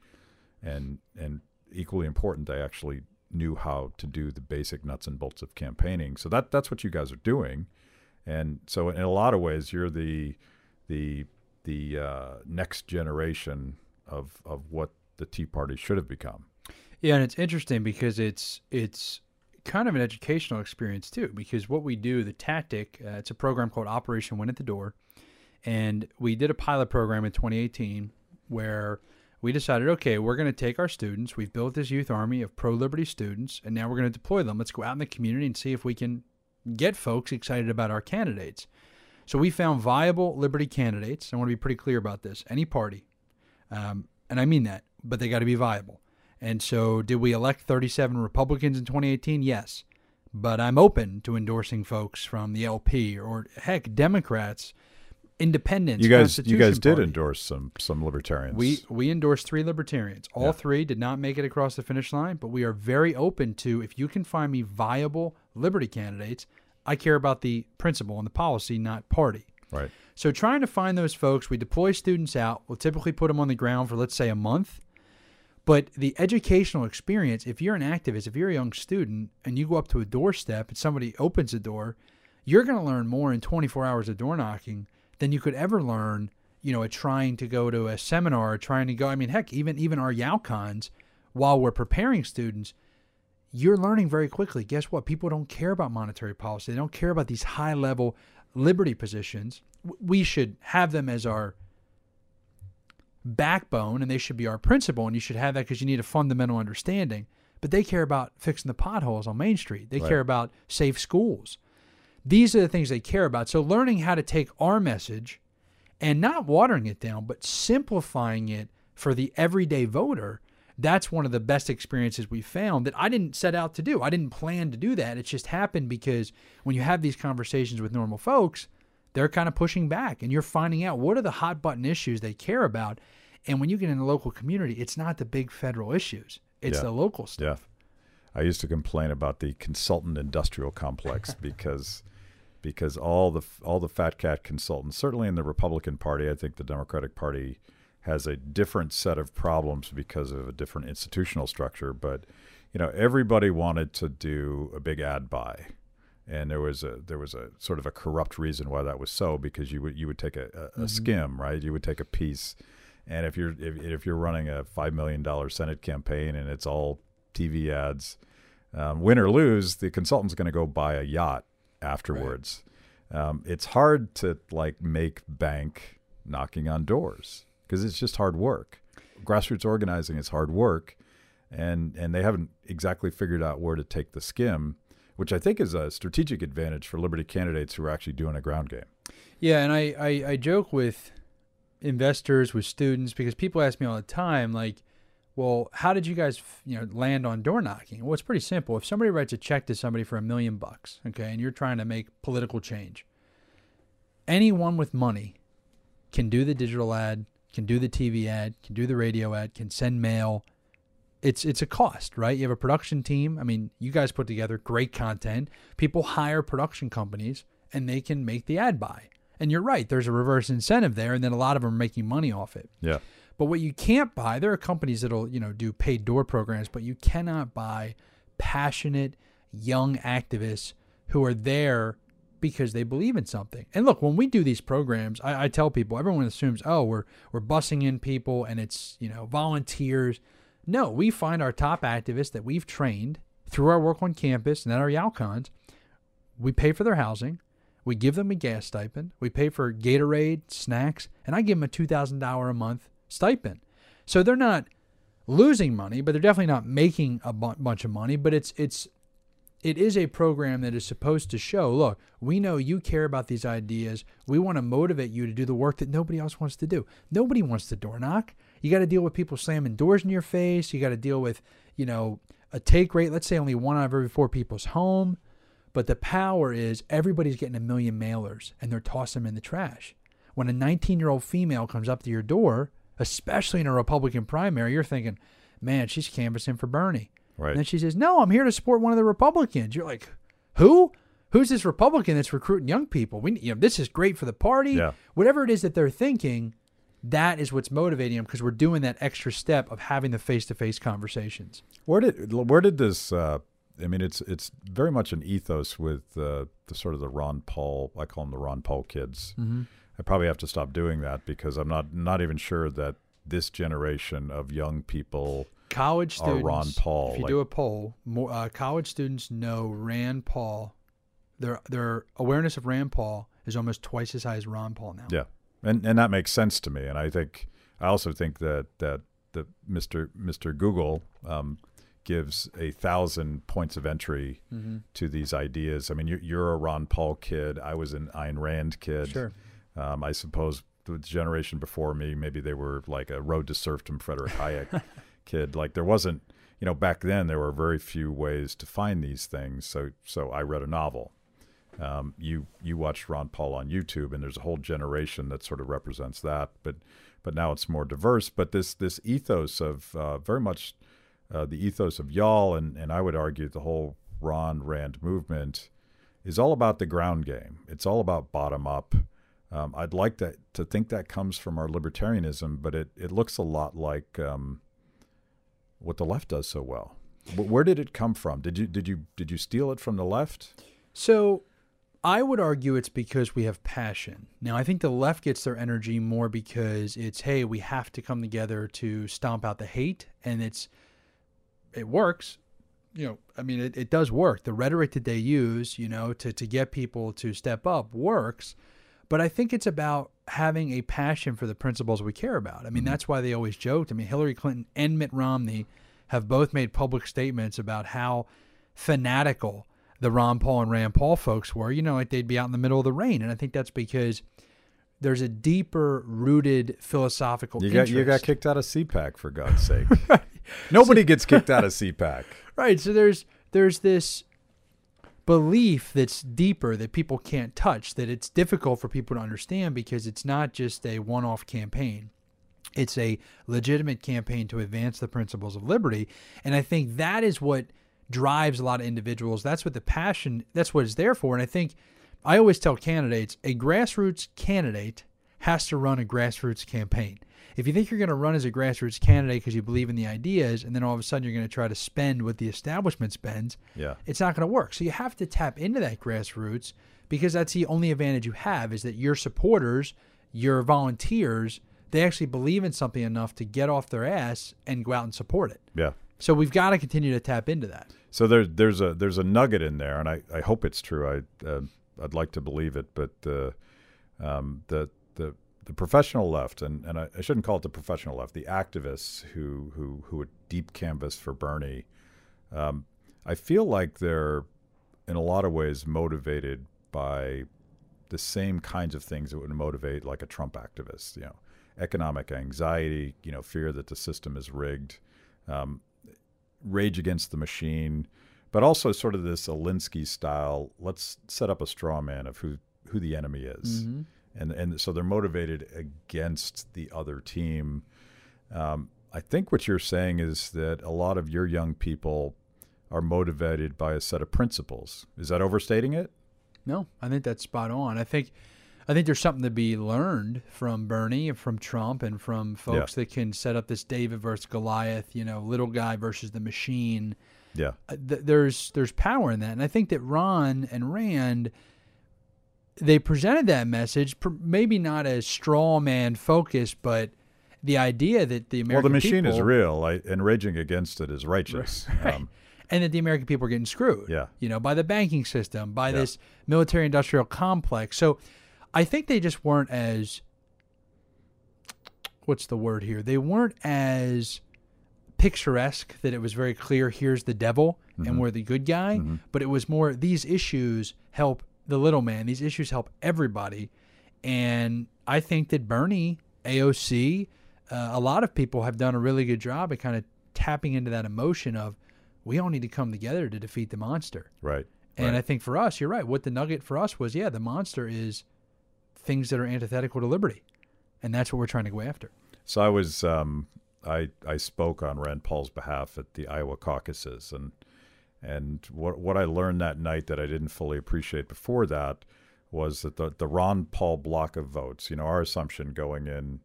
and and equally important they actually knew how to do the basic nuts and bolts of campaigning. So that that's what you guys are doing. And so in a lot of ways you're the the the uh, next generation of of what the Tea Party should have become. Yeah, and it's interesting because it's it's kind of an educational experience too. Because what we do, the tactic, uh, it's a program called Operation Win at the Door, and we did a pilot program in 2018 where we decided, okay, we're going to take our students. We've built this youth army of pro liberty students, and now we're going to deploy them. Let's go out in the community and see if we can get folks excited about our candidates. So we found viable liberty candidates. I want to be pretty clear about this. Any party, um, and I mean that, but they got to be viable. And so, did we elect 37 Republicans in 2018? Yes. But I'm open to endorsing folks from the LP or heck, Democrats, Independents. you guys you guys did Party. endorse some some libertarians We we endorsed three libertarians. All Yeah. three did not make it across the finish line, but we are very open to if you can find me viable liberty candidates. I care about the principle and the policy, not party. right So trying to find those folks, we deploy students out. We'll typically put them on the ground for let's say a month. But the educational experience, if you're an activist, if you're a young student and you go up to a doorstep and somebody opens the door, you're going to learn more in 24 hours of door knocking than you could ever learn, you know, at trying to go to a seminar trying to go. I mean, heck, even even our YALCons, while we're preparing students, you're learning very quickly. Guess what? People don't care about monetary policy. They don't care about these high level liberty positions. We should have them as our backbone and they should be our principle. And you should have that because you need a fundamental understanding. But they care about fixing the potholes on Main Street, they Right. care about safe schools. These are the things they care about. So, learning how to take our message and not watering it down, but simplifying it for the everyday voter, that's one of the best experiences we found that I didn't set out to do. I didn't plan to do that. It just happened because when you have these conversations with normal folks, they're kind of pushing back and you're finding out what are the hot button issues they care about. And when you get in the local community, it's not the big federal issues; it's Yeah. the local stuff. Yeah. I used to complain about the consultant industrial complex [LAUGHS] because because all the all the fat cat consultants, certainly in the Republican Party, I think the Democratic Party has a different set of problems because of a different institutional structure. But you know, everybody wanted to do a big ad buy, and there was a there was a sort of a corrupt reason why that was so because you would you would take a, a, a skim, right? You would take a piece, and if you're if, if you're running a five million dollar Senate campaign and it's all TV ads, um, win or lose, the consultant's going to go buy a yacht afterwards. Um, it's hard to like make bank knocking on doors because it's just hard work. Grassroots organizing is hard work, and and they haven't exactly figured out where to take the skim, which I think is a strategic advantage for Liberty candidates who are actually doing a ground game. Yeah, and I, I, I joke with investors, with students, because people ask me all the time, like, well, how did you guys, you know, land on door knocking? Well, it's pretty simple. If somebody writes a check to somebody for a million bucks, okay, and you're trying to make political change, anyone with money can do the digital ad, can do the TV ad, can do the radio ad, can send mail. It's it's a cost, right? You have a production team. I mean, you guys put together great content. People hire production companies and they can make the ad buy. And you're right, there's a reverse incentive there, and then a lot of them are making money off it. Yeah, But what you can't buy, there are companies that'll, you know, do paid door programs, but you cannot buy passionate young activists who are there because they believe in something. And look, when we do these programs, I, I tell people, everyone assumes, oh, we're we're bussing in people and it's, you know, volunteers. No, we find our top activists that we've trained through our work on campus and at our YALCons. We pay for their housing. We give them a gas stipend. We pay for Gatorade, snacks, and I give them a $2,000 a month stipend. So they're not losing money, but they're definitely not making a bu- bunch of money. But it's it's it is a program that is supposed to show, look, we know you care about these ideas. We want to motivate you to do the work that nobody else wants to do. Nobody wants to door knock. You got to deal with people slamming doors in your face. You got to deal with, you know, a take rate. Let's say only one out of every four people's home. But the power is everybody's getting a million mailers and they're tossing them in the trash. When a 19 year old female comes up to your door, especially in a Republican primary, you're thinking, man, she's canvassing for Bernie. right. And then she says, no, I'm here to support one of the Republicans. You're like, who? Who's this Republican that's recruiting young people? We, you know, this is great for the party. Yeah. Whatever it is that they're thinking, that is what's motivating them because we're doing that extra step of having the face to face conversations. Where did where did this? Uh, I mean, it's it's very much an ethos with uh, the sort of the Ron Paul. I call them the Ron Paul kids. Mm-hmm. I probably have to stop doing that because I'm not not even sure that this generation of young people. College Or students, Ron Paul, if you like- do a poll, more, uh, college students know Rand Paul. Their their awareness of Rand Paul is almost twice as high as Ron Paul now. Yeah, and and that makes sense to me. And I think I also think that that that Mr. Mr. Google um, gives a thousand points of entry Mm-hmm. to these ideas. I mean, you're, you're a Ron Paul kid. I was an Ayn Rand kid. Sure. Um, I suppose the generation before me, maybe they were like a Road to Serfdom, Frederick Hayek [LAUGHS] kid. Like there wasn't, you know, back then there were very few ways to find these things. So, so I read a novel. Um, you you watched Ron Paul on YouTube, and there's a whole generation that sort of represents that. But but now it's more diverse. But this this ethos of uh, very much uh, the ethos of YAL, and and I would argue the whole Ron Rand movement is all about the ground game. It's all about bottom up. Um, I'd like to to think that comes from our libertarianism, but it it looks a lot like um, what the left does so well. Wh- Where did it come from? Did you did you did you steal it from the left? So I would argue it's because we have passion. Now, I think the left gets their energy more because it's, hey, we have to come together to stomp out the hate. And it's, it works. You know, I mean, it, it does work. The rhetoric that they use, you know, to, to get people to step up works. But I think it's about having a passion for the principles we care about. I mean, mm-hmm. that's why they always joked. I mean, Hillary Clinton and Mitt Romney have both made public statements about how fanatical the Ron Paul and Rand Paul folks were. You know, like they'd be out in the middle of the rain. And I think that's because there's a deeper rooted philosophical You got you got kicked out of CPAC for God's sake. [LAUGHS] Nobody gets kicked out of [LAUGHS] CPAC. Right. So there's there's this belief that's deeper that people can't touch, that it's difficult for people to understand because it's not just a one off campaign. It's a legitimate campaign to advance the principles of liberty. And I think that is what drives a lot of individuals. That's what the passion, that's what it's there for. And I think I always tell candidates a grassroots candidate has to run a grassroots campaign. If you think you're going to run as a grassroots candidate because you believe in the ideas, and then all of a sudden you're going to try to spend what the establishment spends, Yeah. it's not going to work. So you have to tap into that grassroots because that's the only advantage you have is that your supporters, your volunteers, they actually believe in something enough to get off their ass and go out and support it. Yeah. So we've got to continue to tap into that. So there's there's a there's a nugget in there, and I, I hope it's true. I uh, I'd like to believe it, but uh, um, the the the professional left, and, and I, I shouldn't call it the professional left, the activists who who who would deep canvas for Bernie, um, I feel like they're in a lot of ways motivated by the same kinds of things that would motivate like a Trump activist. You know, economic anxiety, you know, fear that the system is rigged. Um, rage against the machine, but also sort of this Alinsky style. Let's set up a straw man of who who the enemy is, Mhm. and and so they're motivated against the other team. Um, I think what you're saying is that a lot of your young people are motivated by a set of principles. Is that overstating it? No, I think that's spot on. I think I think there's something to be learned from Bernie and from Trump and from folks that can set up this David versus Goliath, you know, little guy versus the machine. Yeah, Uh, th- there's there's power in that, and I think that Ron and Rand they presented that message, pr- maybe not as straw man focused, but the idea that the American well, the machine is real, I, and raging against it is righteous. Right. Um, and that the American people are getting screwed. Yeah. You know, by the banking system, by Yeah. this military industrial complex. So I think they just weren't as what's the word here? They weren't as picturesque that it was very clear here's the devil Mm-hmm. and we're the good guy, but it was more these issues help the little man. These issues help everybody. And I think that Bernie, AOC, uh, a lot of people have done a really good job at kind of tapping into that emotion of we all need to come together to defeat the monster. right. And right. I think for us, you're right. What the nugget for us was, yeah, the monster is things that are antithetical to liberty. And that's what we're trying to go after. So I was um, I I spoke on Rand Paul's behalf at the Iowa caucuses, and and what what I learned that night that I didn't fully appreciate before that was that the the Ron Paul block of votes. You know, our assumption going in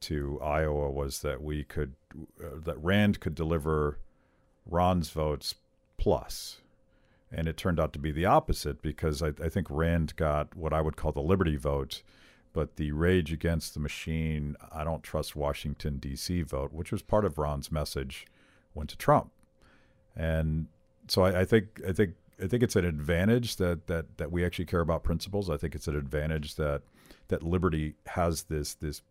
to Iowa was that we could uh, that Rand could deliver Ron's votes plus. And it turned out to be the opposite because I, I think Rand got what I would call the liberty vote, but the rage against the machine, I don't trust Washington, D.C. vote, which was part of Ron's message, went to Trump. And so I, I think I think I think it's an advantage that, that that we actually care about principles. I think it's an advantage that that liberty has this this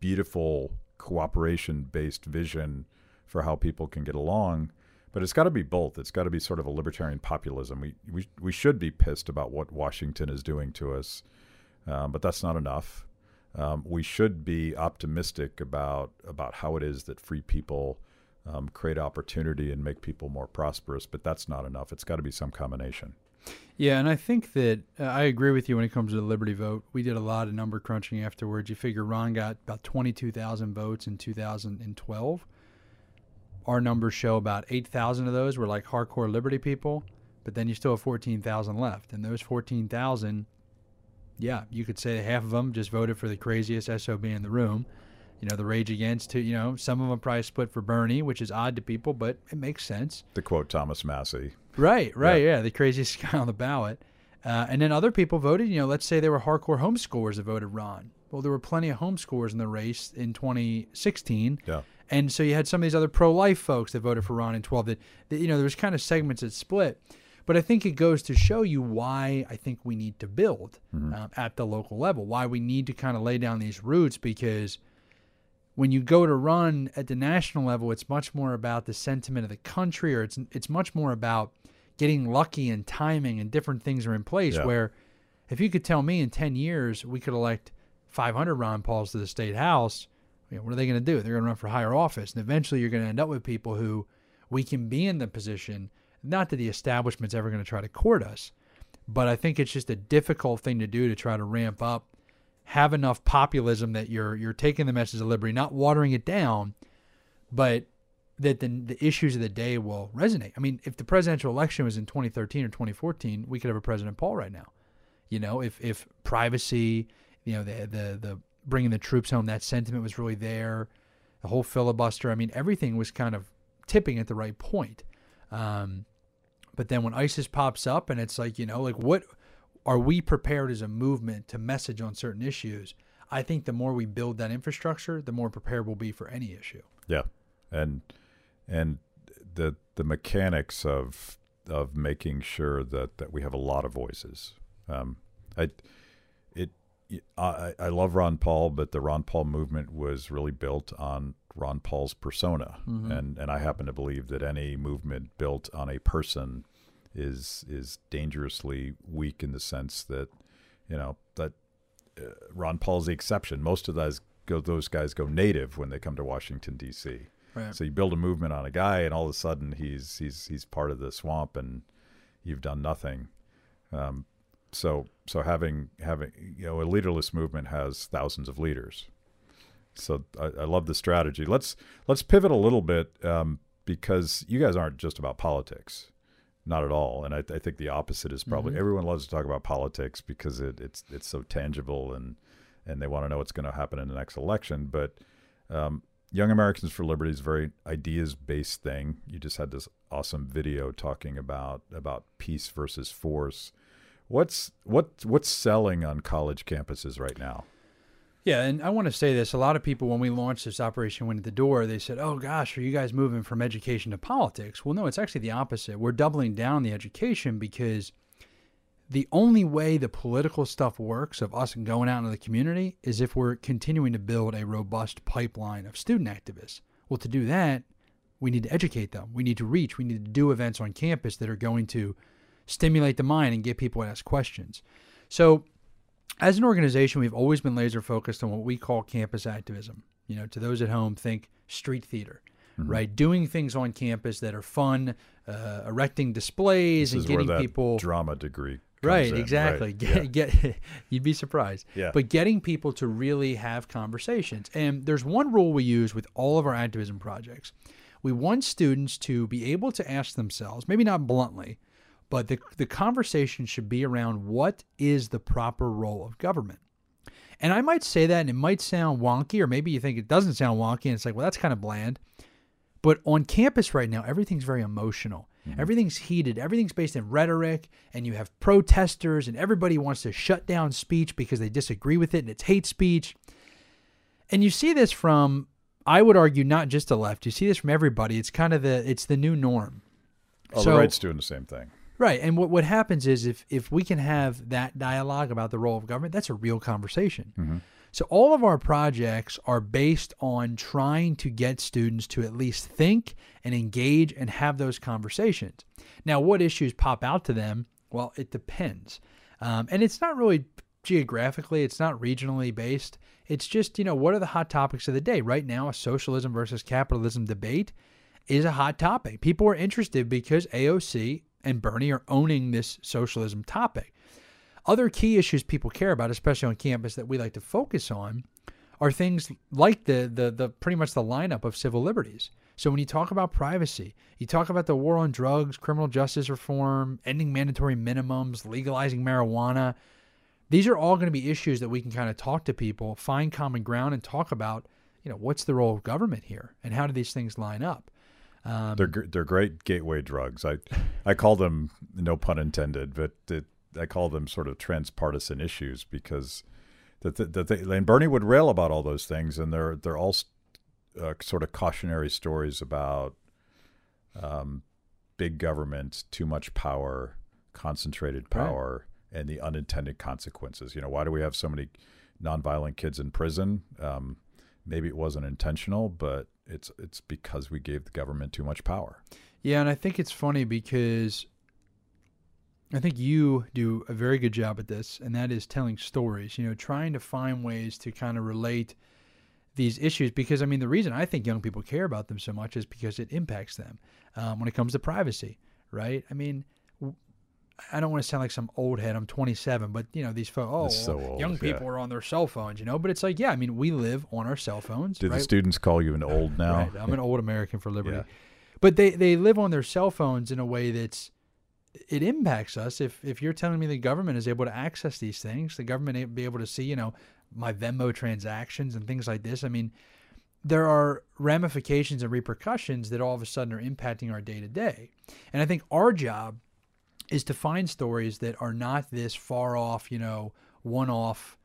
beautiful cooperation based vision for how people can get along. But it's got to be both. It's got to be sort of a libertarian populism. We, we we should be pissed about what Washington is doing to us, um, but that's not enough. Um, we should be optimistic about about how it is that free people um, create opportunity and make people more prosperous, but that's not enough. It's got to be some combination. Yeah, and I think that uh, I agree with you when it comes to the Liberty vote. We did a lot of number crunching afterwards. You figure Ron got about 22,000 votes in 2012. Our numbers show about 8,000 of those were like hardcore Liberty people, but then you still have 14,000 left. And those 14,000, yeah, you could say half of them just voted for the craziest SOB in the room. You know, the Rage Against, you know, some of them probably split for Bernie, which is odd to people, but it makes sense. To quote Thomas Massie, Right, right, yeah, the craziest [LAUGHS] guy on the ballot. Uh, and then other people voted, you know, let's say there were hardcore homeschoolers that voted Ron. Well, there were plenty of homeschoolers in the race in 2016. yeah, And so you had some of these other pro life folks that voted for Ron in 12 that, that, you know, there was kind of segments that split. But I think it goes to show you why I think we need to build um, at the local level, why we need to kind of lay down these roots because when you go to run at the national level, it's much more about the sentiment of the country, or it's it's much more about getting lucky and timing and different things are in place. Yeah. Where if you could tell me in ten years we could elect 500 Ron Pauls to the state house, you know, what are they going to do? They're going to run for higher office, and eventually you're going to end up with people who we can be in the position. Not that the establishment's ever going to try to court us, but I think it's just a difficult thing to do to try to ramp up have enough populism that you're you're taking the message of liberty, not watering it down, but that the the issues of the day will resonate. I mean, if the presidential election was in 2013 or 2014, we could have a President Paul right now. You know, if if privacy, you know, the the the bringing the troops home, that sentiment was really there. The whole filibuster. I mean, everything was kind of tipping at the right point. Um, but then when ISIS pops up, and it's like, you know, like what are we prepared as a movement to message on certain issues? I think the more we build that infrastructure, the more prepared we'll be for any issue. Yeah, and and the the mechanics of of making sure that that we have a lot of voices. Um, I I, I love Ron Paul, but the Ron Paul movement was really built on Ron Paul's persona, Mm-hmm. and and I happen to believe that any movement built on a person is is dangerously weak in the sense that you know that uh, Ron Paul's the exception. Most of those go those guys go native when they come to Washington D.C. Right. So you build a movement on a guy, and all of a sudden he's he's he's part of the swamp, and you've done nothing. Um, so so having having you know a leaderless movement has thousands of leaders. So I, I love the strategy. Let's let's pivot a little bit um, because you guys aren't just about politics, not at all. And I, I think the opposite is probably Mhm. everyone loves to talk about politics because it, it's it's so tangible and and they want to know what's going to happen in the next election. But um, Young Americans for Liberty is a very ideas based thing. You just had this awesome video talking about about peace versus force. What's what what's selling on college campuses right now? Yeah, and I want to say this. A lot of people, when we launched this Operation Win at the Door, they said, oh gosh, are you guys moving from education to politics? Well, no, it's actually the opposite. We're doubling down on the education because the only way the political stuff works of us going out into the community is if we're continuing to build a robust pipeline of student activists. Well, to do that, we need to educate them. We need to reach. We need to do events on campus that are going to stimulate the mind and get people to ask questions. So, as an organization, we've always been laser focused on what we call campus activism. You know, to those at home, think street theater, Mm-hmm. right? Doing things on campus that are fun, uh, erecting displays This and getting people drama degree. right in, exactly right, get, yeah. get [LAUGHS] you'd be surprised Yeah. but getting people to really have conversations and there's one rule we use with all of our activism projects we want students to be able to ask themselves maybe not bluntly but the, the conversation should be around what is the proper role of government and i might say that and it might sound wonky or maybe you think it doesn't sound wonky and it's like well that's kind of bland but on campus right now, everything's very emotional. Mm-hmm. Everything's heated. Everything's based in rhetoric, and you have protesters, and everybody wants to shut down speech because they disagree with it, and it's hate speech. And you see this from, I would argue, not just the left. You see this from everybody. It's kind of the, it's the new norm. Oh, So- the right's doing the same thing. Right. And what, what happens is if, if we can have that dialogue about the role of government, that's a real conversation. So all of our projects are based on trying to get students to at least think and engage and have those conversations. Now, what issues pop out to them? Well, it depends. Um, and it's not really geographically, it's not regionally based. It's just, you know, what are the hot topics of the day? Right now, a socialism versus capitalism debate is a hot topic. People are interested because AOC and Bernie are owning this socialism topic. Other key issues people care about, especially on campus, that we like to focus on, are things like the the the pretty much the lineup of civil liberties. So when you talk about privacy, you talk about the war on drugs, criminal justice reform, ending mandatory minimums, legalizing marijuana. These are all going to be issues that we can kind of talk to people, find common ground, and talk about. You know, what's the role of government here, and how do these things line up? Um, They're they're great gateway drugs. I I call them no pun intended, but it, I call them sort of transpartisan issues because that that they, and Bernie would rail about all those things, and they're they're all uh, sort of cautionary stories about um, big government, too much power, concentrated Right. power, and the unintended consequences. You know, why do we have so many nonviolent kids in prison? Um, maybe it wasn't intentional, but it's it's because we gave the government too much power. Yeah, and I think it's funny because I think you do a very good job at this, and that is telling stories, you know, trying to find ways to kind of relate these issues. Because, I mean, the reason I think young people care about them so much is because it impacts them um, when it comes to privacy, right? I mean, I don't want to sound like some old head. I'm 27, but you know these folks. Oh, so well, old, young yeah. people are on their cell phones, you know. But it's like, yeah, I mean, we live on our cell phones. Do right? the students call you an old [LAUGHS] now? Right. I'm an old American for liberty. Yeah. But they, they live on their cell phones in a way that's it impacts us. If if you're telling me the government is able to access these things, the government be able to see, you know, my Venmo transactions and things like this. I mean, there are ramifications and repercussions that all of a sudden are impacting our day to day. And I think our job is to find stories that are not this far off, you know, one off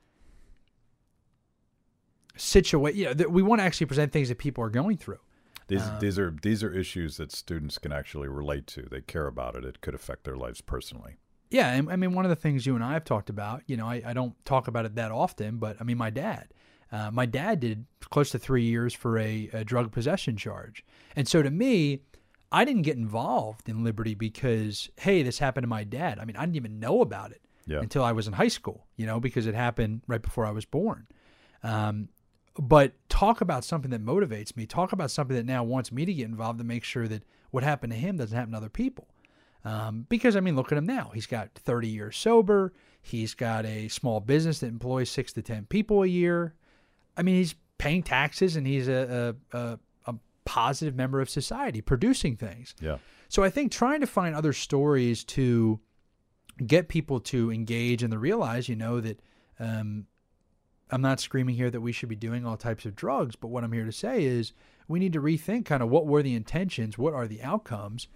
situation. You know, that we want to actually present things that people are going through. These Um, these are these are issues that students can actually relate to. They care about it. It could affect their lives personally. Yeah, I mean, one of the things you and I have talked about, you know, I, I don't talk about it that often, but I mean, my dad, uh, my dad did close to three years for a, a drug possession charge. And so to me, I didn't get involved in Liberty because, hey, this happened to my dad. I mean, I didn't even know about it Yeah. until I was in high school, you know, because it happened right before I was born. Um, but talk about something that motivates me. Talk about something that now wants me to get involved to make sure that what happened to him doesn't happen to other people. Um, because I mean, look at him now. He's got 30 years sober. He's got a small business that employs six to 10 people a year. I mean, he's paying taxes and he's a, a, a, a positive member of society, producing things. Yeah. So I think trying to find other stories to get people to engage and to realize, you know, that um, I'm not screaming here that we should be doing all types of drugs, but what I'm here to say is we need to rethink kind of what were the intentions, what are the outcomes,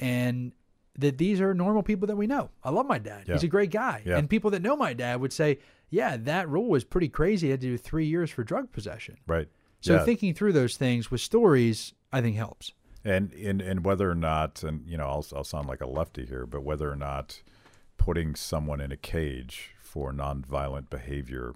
and that these are normal people that we know. I love my dad. He's a great guy. Yeah. And people that know my dad would say, yeah, that rule was pretty crazy. He had to do three years for drug possession. Right. So Yeah. thinking through those things with stories, I think helps. And and and whether or not, and you know, I'll I'll sound like a lefty here, but whether or not putting someone in a cage for nonviolent behavior,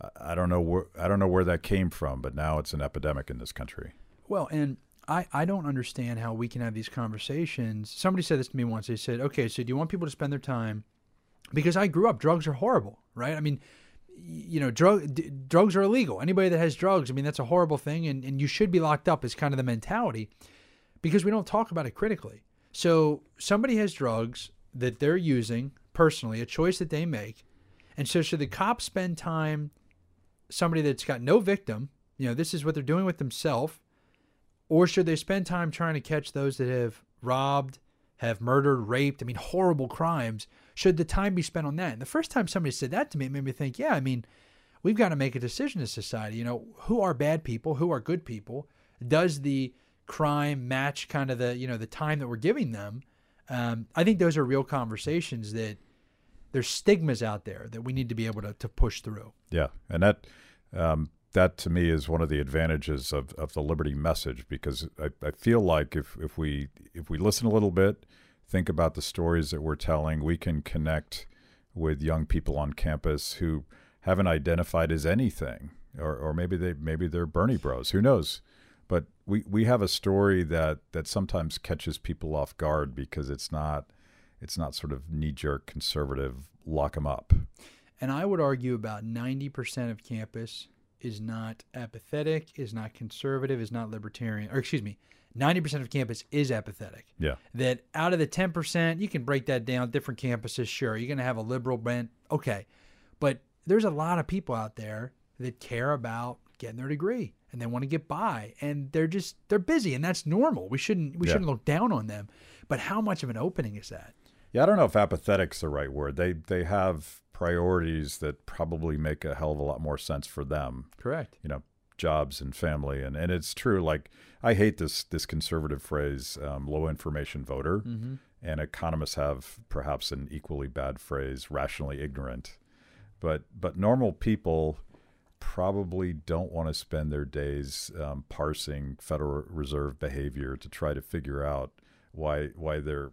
I- I don't know where I don't know where that came from, but now it's an epidemic in this country. Well, and I, I don't understand how we can have these conversations. Somebody said this to me once. They said, okay, so do you want people to spend their time? Because I grew up, drugs are horrible, right? I mean, you know, drug d- drugs are illegal. Anybody that has drugs, I mean, that's a horrible thing, and, and you should be locked up. Is kind of the mentality, because we don't talk about it critically. So somebody has drugs that they're using personally, a choice that they make, and so should the cops spend time? Somebody that's got no victim, you know, this is what they're doing with themselves or should they spend time trying to catch those that have robbed, have murdered, raped? I mean, horrible crimes. Should the time be spent on that? And the first time somebody said that to me, it made me think, yeah, I mean, we've got to make a decision as society. You know, who are bad people? Who are good people? Does the crime match kind of the you know the time that we're giving them? Um, I think those are real conversations that there's stigmas out there that we need to be able to, to push through. Yeah, and that um, that to me is one of the advantages of, of the liberty message because I, I feel like if, if we if we listen a little bit, think about the stories that we're telling, we can connect with young people on campus who haven't identified as anything, or, or maybe they maybe they're Bernie Bros. Who knows? But we, we have a story that, that sometimes catches people off guard because it's not it's not sort of knee jerk conservative lock them up. And I would argue about 90% of campus is not apathetic, is not conservative, is not libertarian, or excuse me, 90% of campus is apathetic. Yeah. That out of the 10%, you can break that down, different campuses, sure. You're going to have a liberal bent, okay. But there's a lot of people out there that care about getting their degree and they want to get by and they're just they're busy and that's normal. We shouldn't we Yeah. shouldn't look down on them. But how much of an opening is that? Yeah, I don't know if apathetic's the right word. They they have priorities that probably make a hell of a lot more sense for them. Correct. You know, jobs and family, and and it's true. Like I hate this this conservative phrase, um, low information voter, Mm-hmm. and economists have perhaps an equally bad phrase, rationally ignorant. But but normal people probably don't want to spend their days um, parsing Federal Reserve behavior to try to figure out why why their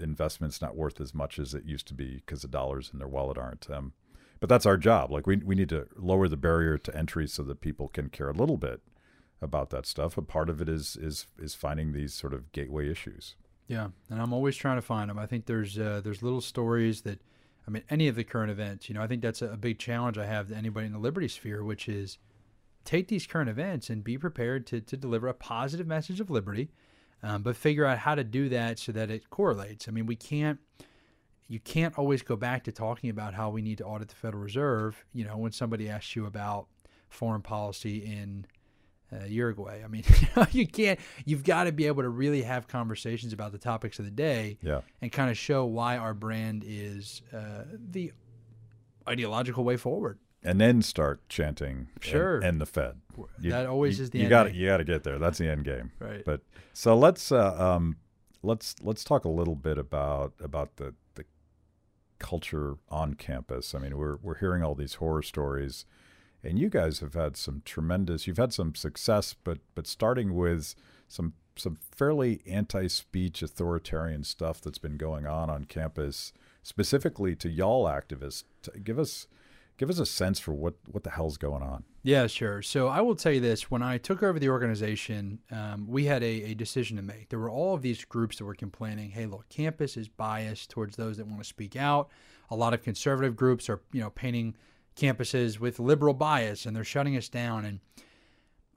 investment's not worth as much as it used to be because the dollars in their wallet aren't. Um, but that's our job. Like we we need to lower the barrier to entry so that people can care a little bit about that stuff. A part of it is is is finding these sort of gateway issues. Yeah, and I'm always trying to find them. I think there's uh, there's little stories that, I mean, any of the current events. You know, I think that's a, a big challenge I have to anybody in the liberty sphere, which is take these current events and be prepared to to deliver a positive message of liberty, um, but figure out how to do that so that it correlates. I mean, we can't you can't always go back to talking about how we need to audit the Federal Reserve. You know, when somebody asks you about foreign policy in uh, Uruguay, I mean, [LAUGHS] you can't. You've got to be able to really have conversations about the topics of the day Yeah. and kind of show why our brand is uh, the ideological way forward. And then start chanting Sure. and, the Fed. You- that always you- is the you end got game. You got to get there. That's the end game. Right. But so let's uh, um, let's let's talk a little bit about about the the culture on campus. I mean, we're we're hearing all these horror stories, and you guys have had some tremendous. You've had some success, but but starting with some some fairly anti-speech authoritarian stuff that's been going on on campus, specifically to YAL activists. Give us give us a sense for what what the hell's going on. Yeah, sure. So I will tell you this: when I took over the organization, um, we had a, a decision to make. There were all of these groups that were complaining, "Hey, look, campus is biased towards those that want to speak out." A lot of conservative groups are, you know, painting campuses with liberal bias, and they're shutting us down. And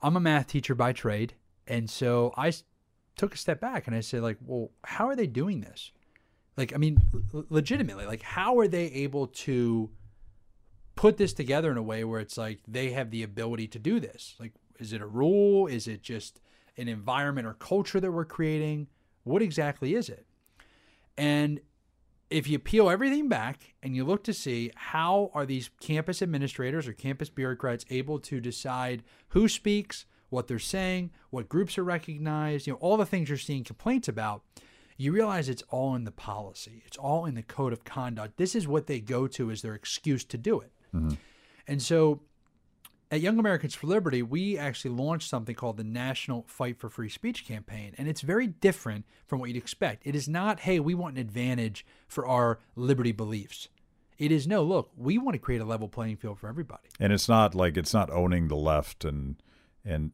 I'm a math teacher by trade, and so I took a step back and I said, like, well, how are they doing this? Like, I mean, legitimately, like, how are they able to? Put this together in a way where it's like they have the ability to do this. Like, is it a rule? Is it just an environment or culture that we're creating? What exactly is it? And if you peel everything back and you look to see how are these campus administrators or campus bureaucrats able to decide who speaks, what they're saying, what groups are recognized, you know, all the things you're seeing complaints about, you realize it's all in the policy. It's all in the code of conduct. This is what they go to as their excuse to do it. Mm-hmm. And so at Young Americans for Liberty, we actually launched something called the National Fight for Free Speech campaign. And it's very different from what you'd expect. It is not, hey, we want an advantage for our liberty beliefs. It is, no, look, we want to create a level playing field for everybody. And it's not like it's not owning the left and and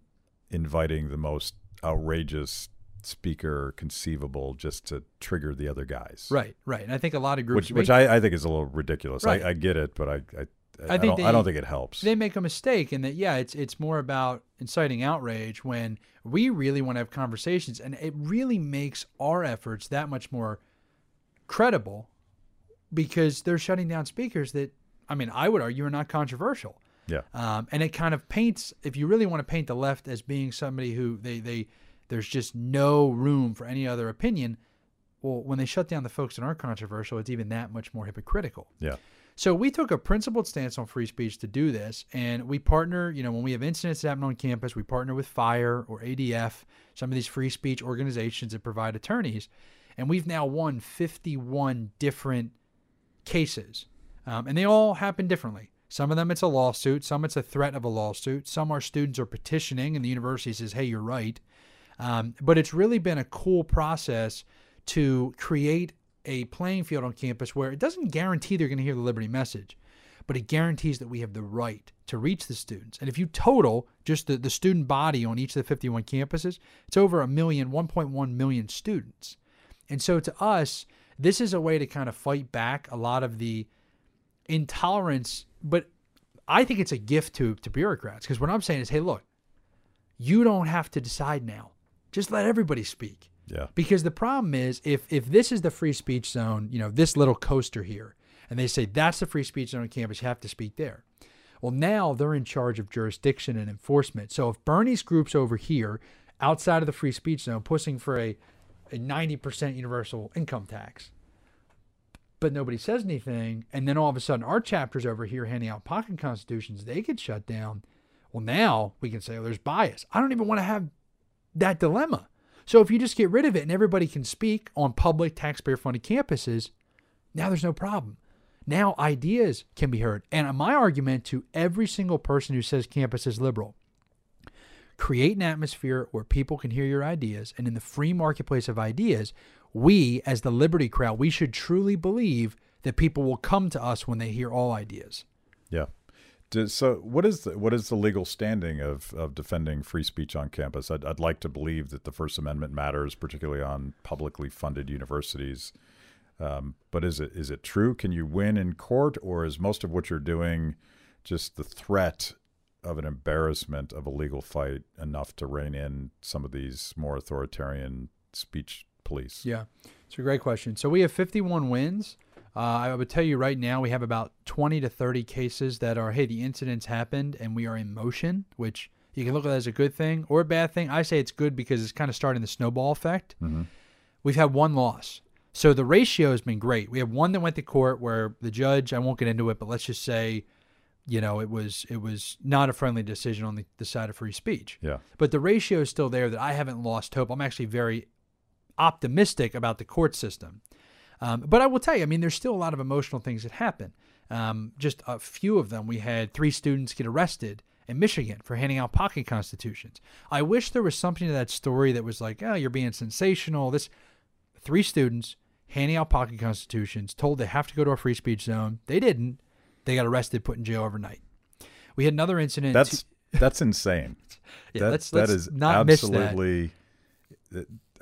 inviting the most outrageous speaker conceivable just to trigger the other guys. Right, right. And I think a lot of groups Which which I, I think is a little ridiculous. Right. I, I get it, but I I, I, I think don't, I don't think it helps. they make a mistake in that yeah it's it's more about inciting outrage when we really want to have conversations and it really makes our efforts that much more credible because they're shutting down speakers that i mean i would argue are not controversial yeah. um, and it kind of paints if you really want to paint the left as being somebody who they they there's just no room for any other opinion well when they shut down the folks that aren't controversial it's even that much more hypocritical Yeah. So we took a principled stance on free speech to do this, and we partner. You know, when we have incidents that happen on campus, we partner with FIRE or ADF, some of these free speech organizations that provide attorneys, and we've now won 51 different cases, um, and they all happen differently. Some of them it's a lawsuit, some it's a threat of a lawsuit, some our students are petitioning, and the university says, "Hey, you're right." Um, but it's really been a cool process to create a playing field on campus where it doesn't guarantee they're going to hear the liberty message, but it guarantees that we have the right to reach the students. And if you total just the, the student body on each of the 51 campuses, it's over a million, 1.1 million students. And so to us, this is a way to kind of fight back a lot of the intolerance, but I think it's a gift to, to bureaucrats because what I'm saying is, hey, look, you don't have to decide now. Just let everybody speak. Yeah. Because the problem is if if this is the free speech zone, you know, this little coaster here, and they say that's the free speech zone on campus, you have to speak there. Well, now they're in charge of jurisdiction and enforcement. So if Bernie's group's over here, outside of the free speech zone, pushing for a a 90% universal income tax, but nobody says anything, and then all of a sudden our chapter's over here handing out pocket constitutions, they get shut down. Well, now we can say, oh, there's bias. I don't even want to have that dilemma. So if you just get rid of it and everybody can speak on public taxpayer funded campuses, now there's no problem. Now ideas can be heard. And my argument to every single person who says campus is liberal create an atmosphere where people can hear your ideas. And in the free marketplace of ideas, we, as the Liberty crowd, we should truly believe that people will come to us when they hear all ideas. Yeah. So what is the what is the legal standing of, of defending free speech on campus? I'd, I'd like to believe that the First Amendment matters, particularly on publicly funded universities. Um, but is it is it true? Can you win in court, or is most of what you're doing just the threat of an embarrassment of a legal fight enough to rein in some of these more authoritarian speech police? Yeah, it's a great question. So we have 51 wins. Uh, I would tell you right now, we have about 20 to 30 cases that are, hey, the incidents happened and we are in motion, which you can look at as a good thing or a bad thing. I say it's good because it's kind of starting the snowball effect. Mm-hmm. We've had one loss. So the ratio has been great. We have one that went to court where the judge, I won't get into it, but let's just say, you know, it was it was not a friendly decision on the, the side of free speech. Yeah. But the ratio is still there that I haven't lost hope. I'm actually very optimistic about the court system. Um, but I will tell you, I mean, there's still a lot of emotional things that happen. Um, just a few of them. We had three students get arrested in Michigan for handing out pocket constitutions. I wish there was something to that story that was like, oh, you're being sensational. This three students handing out pocket constitutions, told they have to go to a free speech zone. They didn't. They got arrested, put in jail overnight. We had another incident. That's that's insane. [LAUGHS] yeah, that, let's, that let's is not miss that.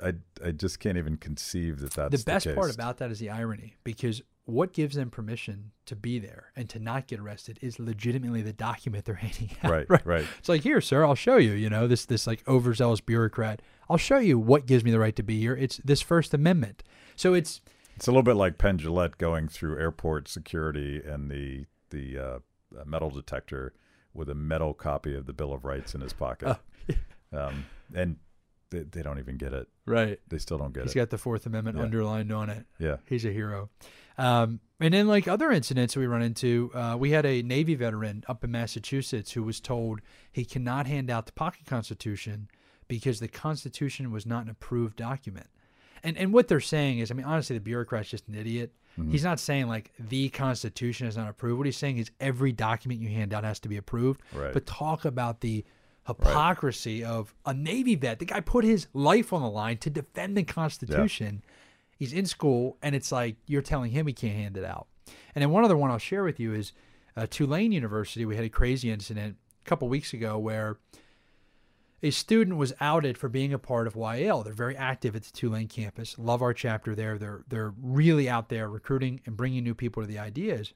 I I just can't even conceive that that's the best case. part about that is the irony because what gives them permission to be there and to not get arrested is legitimately the document they're [LAUGHS] handing out. Right, right. right. It's like here, sir, I'll show you. You know this this like overzealous bureaucrat. I'll show you what gives me the right to be here. It's this First Amendment. So it's It's a little bit like Penn Jillette going through airport security and the the uh, metal detector with a metal copy of the Bill of Rights in his pocket, Oh, um, and they, they don't even get it. right. They still don't get He's it. He's got the Fourth Amendment Yeah. underlined on it. yeah, He's a hero. Um, and then, like other incidents we run into, uh, we had a Navy veteran up in Massachusetts who was told he cannot hand out the pocket Constitution because the Constitution was not an approved document. And and what they're saying is, I mean, honestly, the bureaucrat's just an idiot. Mm-hmm. He's not saying like the Constitution is not approved. What he's saying is every document you hand out has to be approved. Right. But talk about the hypocrisy of a Navy vet. The guy put his life on the line to defend the Constitution. He's in school, and it's like you're telling him he can't hand it out. And then one other one I'll share with you is uh, Tulane University. We had a crazy incident a couple weeks ago where a student was outed for being a part of YAL. They're very active at the Tulane campus. Love our chapter there. They're they're really out there recruiting and bringing new people to the ideas.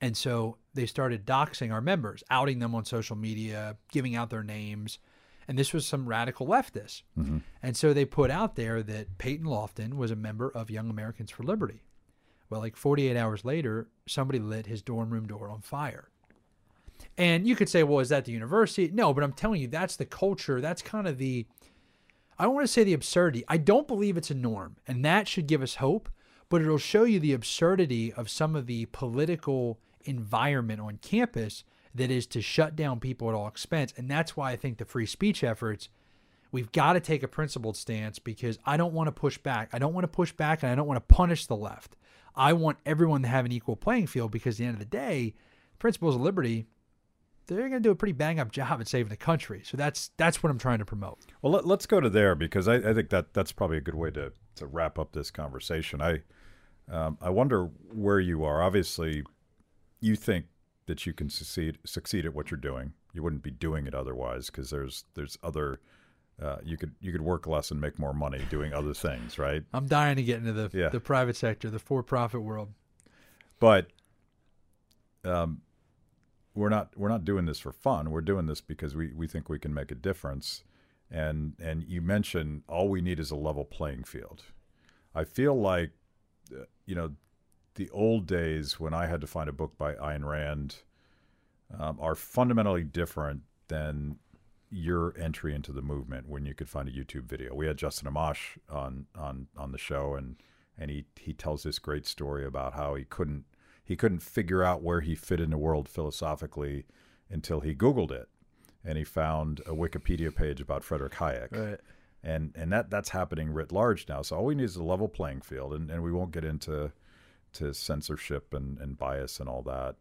And so they started doxing our members, outing them on social media, giving out their names. And this was some radical leftists. Mm-hmm. And so they put out there that Peyton Lofton was a member of Young Americans for Liberty. Well, like 48 hours later, somebody lit his dorm room door on fire. And you could say, well, is that the university? No, but I'm telling you, that's the culture. That's kind of the, I don't want to say the absurdity. I don't believe it's a norm. And that should give us hope, but it'll show you the absurdity of some of the political environment on campus that is to shut down people at all expense. And that's why I think the free speech efforts, we've got to take a principled stance because I don't want to push back. I don't want to push back and I don't want to punish the left. I want everyone to have an equal playing field because at the end of the day, principles of liberty, they're going to do a pretty bang up job at saving the country. So that's that's what I'm trying to promote. Well, let, us go to there because I, I think that that's probably a good way to, to wrap up this conversation. I um, I wonder where you are. Obviously, you think that you can succeed succeed at what you're doing. You wouldn't be doing it otherwise because there's there's other uh, you could you could work less and make more money doing other things, right? I'm dying to get into the Yeah. the private sector, the for profit world. But um, we're not we're not doing this for fun. We're doing this because we, we think we can make a difference. And and you mentioned all we need is a level playing field. I feel like uh, you know the old days when I had to find a book by Ayn Rand um, are fundamentally different than your entry into the movement when you could find a YouTube video. We had Justin Amash on on on the show and and he he tells this great story about how he couldn't he couldn't figure out where he fit in the world philosophically until he googled it and he found a Wikipedia page about Frederick Hayek Right. and and that that's happening writ large now. So all we need is a level playing field, and, and we won't get into to censorship and, and bias and all that.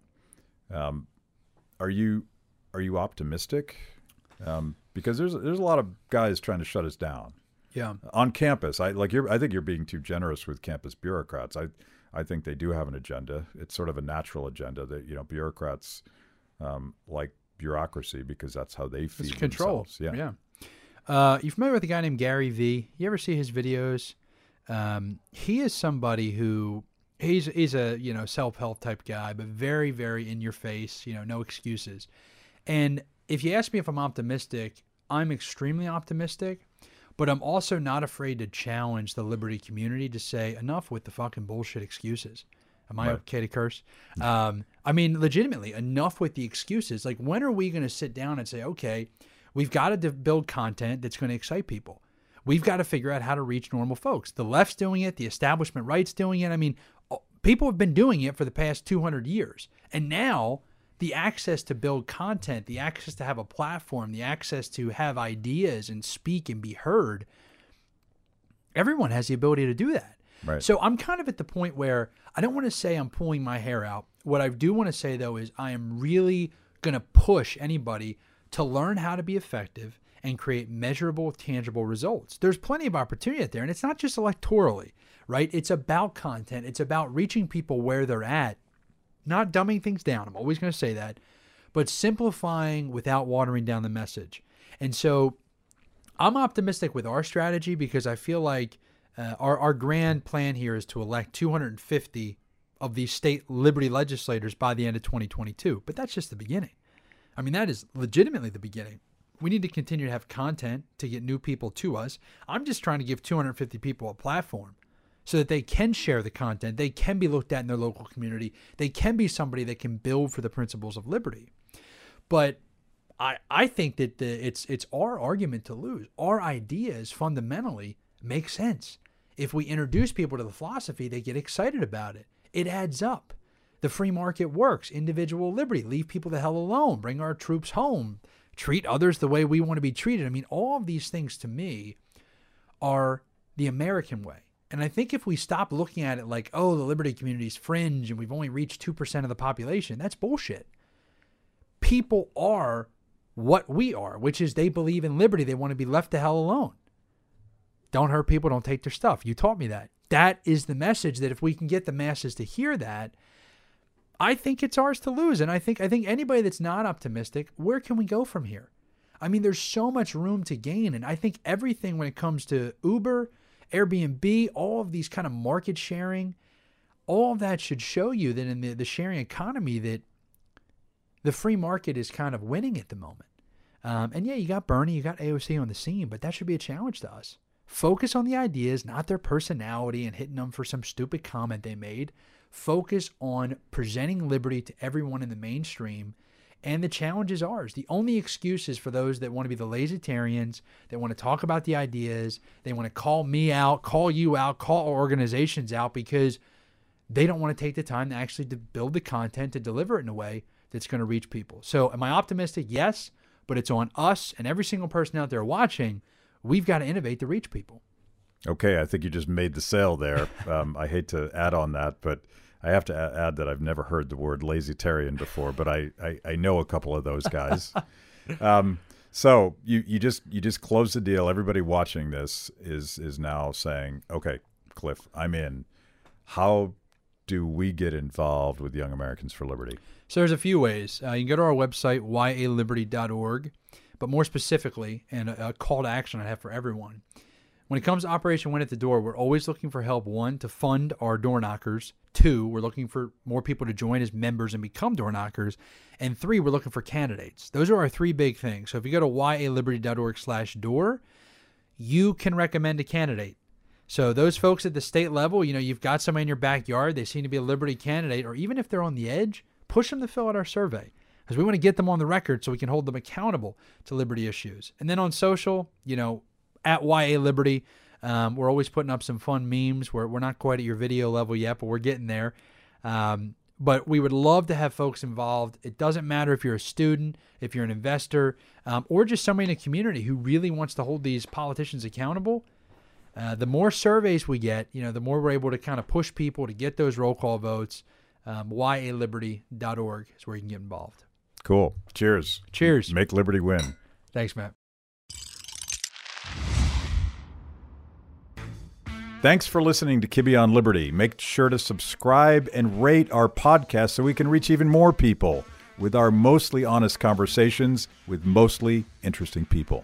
Um, are you are you optimistic? Um, because there's there's a lot of guys trying to shut us down Yeah. on campus. I like you're. I think you're being too generous with campus bureaucrats. I I think they do have an agenda. It's sort of a natural agenda that you know bureaucrats um, like bureaucracy because that's how they feed It's control. themselves. Yeah. Yeah. Uh, you familiar with a guy named Gary Vee? You ever see his videos? Um, he is somebody who he's he's a you know self help type guy, but very very in your face. You know, no excuses. And if you ask me if I'm optimistic, I'm extremely optimistic. But I'm also not afraid to challenge the liberty community to say enough with the fucking bullshit excuses. Am I Right. okay to curse? Um, I mean, legitimately, enough with the excuses. Like, when are we going to sit down and say, okay, we've got to de- build content that's going to excite people? We've got to figure out how to reach normal folks. The left's doing it, the establishment right's doing it. I mean, people have been doing it for the past 200 years. And now, the access to build content, the access to have a platform, the access to have ideas and speak and be heard, everyone has the ability to do that. Right. So I'm kind of at the point where I don't want to say I'm pulling my hair out. What I do want to say though is I am really going to push anybody to learn how to be effective and create measurable, tangible results. There's plenty of opportunity out there, and it's not just electorally, right? It's about content, it's about reaching people where they're at, not dumbing things down. I'm always going to say that, but simplifying without watering down the message. And so I'm optimistic with our strategy because I feel like uh, our, our grand plan here is to elect 250 of these state liberty legislators by the end of 2022. But that's just the beginning. I mean, that is legitimately the beginning. We need to continue to have content to get new people to us. I'm just trying to give 250 people a platform so that they can share the content. They can be looked at in their local community. They can be somebody that can build for the principles of liberty. But I, I think that the, it's it's our argument to lose. Our ideas fundamentally make sense. If we introduce people to the philosophy, they get excited about it. It adds up. The free market works. Individual liberty. Leave people the hell alone. Bring our troops home. Treat others the way we want to be treated. I mean, all of these things to me are the American way. And I think if we stop looking at it like, oh, the liberty community is fringe and we've only reached 2% of the population, that's bullshit. People are what we are, which is they believe in liberty. They want to be left the hell alone. Don't hurt people, don't take their stuff. You taught me that. That is the message that if we can get the masses to hear that, I think it's ours to lose. And I think I think anybody that's not optimistic, where can we go from here? I mean, there's so much room to gain. And I think everything when it comes to Uber, Airbnb, all of these kind of market sharing, all of that should show you that in the, the sharing economy that the free market is kind of winning at the moment. Um, and yeah, you got Bernie, you got AOC on the scene, but that should be a challenge to us. Focus on the ideas, not their personality and hitting them for some stupid comment they made. Focus on presenting liberty to everyone in the mainstream. And the challenge is ours. The only excuse is for those that want to be the lazytarians, that want to talk about the ideas, they want to call me out, call you out, call organizations out because they don't want to take the time to actually to build the content to deliver it in a way that's going to reach people. So, am I optimistic? Yes, but it's on us and every single person out there watching. We've got to innovate to reach people. Okay, I think you just made the sale there. [LAUGHS] Um, I hate to add on that, but I have to add that I've never heard the word lazytarian before, but I, I, I know a couple of those guys. [LAUGHS] um, so you, you just you just close the deal. Everybody watching this is is now saying, okay, Cliff, I'm in. How do we get involved with Young Americans for Liberty? So there's a few ways. Uh, you can go to our website, yaliberty.org, but more specifically, and a, a call to action I have for everyone. When it comes to Operation Win at the Door, we're always looking for help. One, to fund our door knockers. Two, we're looking for more people to join as members and become door knockers. And three, we're looking for candidates. Those are our three big things. So if you go to yaliberty.org slash door, you can recommend a candidate. So those folks at the state level, you know, you've got somebody in your backyard, they seem to be a Liberty candidate, or even if they're on the edge, push them to fill out our survey because we want to get them on the record so we can hold them accountable to Liberty issues. And then on social, you know, at YA Liberty, um, we're always putting up some fun memes. We're, we're not quite at your video level yet, but we're getting there. Um, but we would love to have folks involved. It doesn't matter if you're a student, if you're an investor, um, or just somebody in the community who really wants to hold these politicians accountable. Uh, the more surveys we get, you know, the more we're able to kind of push people to get those roll call votes. Um, YALiberty.org is where you can get involved. Cool. Cheers. Cheers. Make Liberty win. Thanks, Matt. Thanks for listening to Kibbe on Liberty. Make sure to subscribe and rate our podcast so we can reach even more people with our mostly honest conversations with mostly interesting people.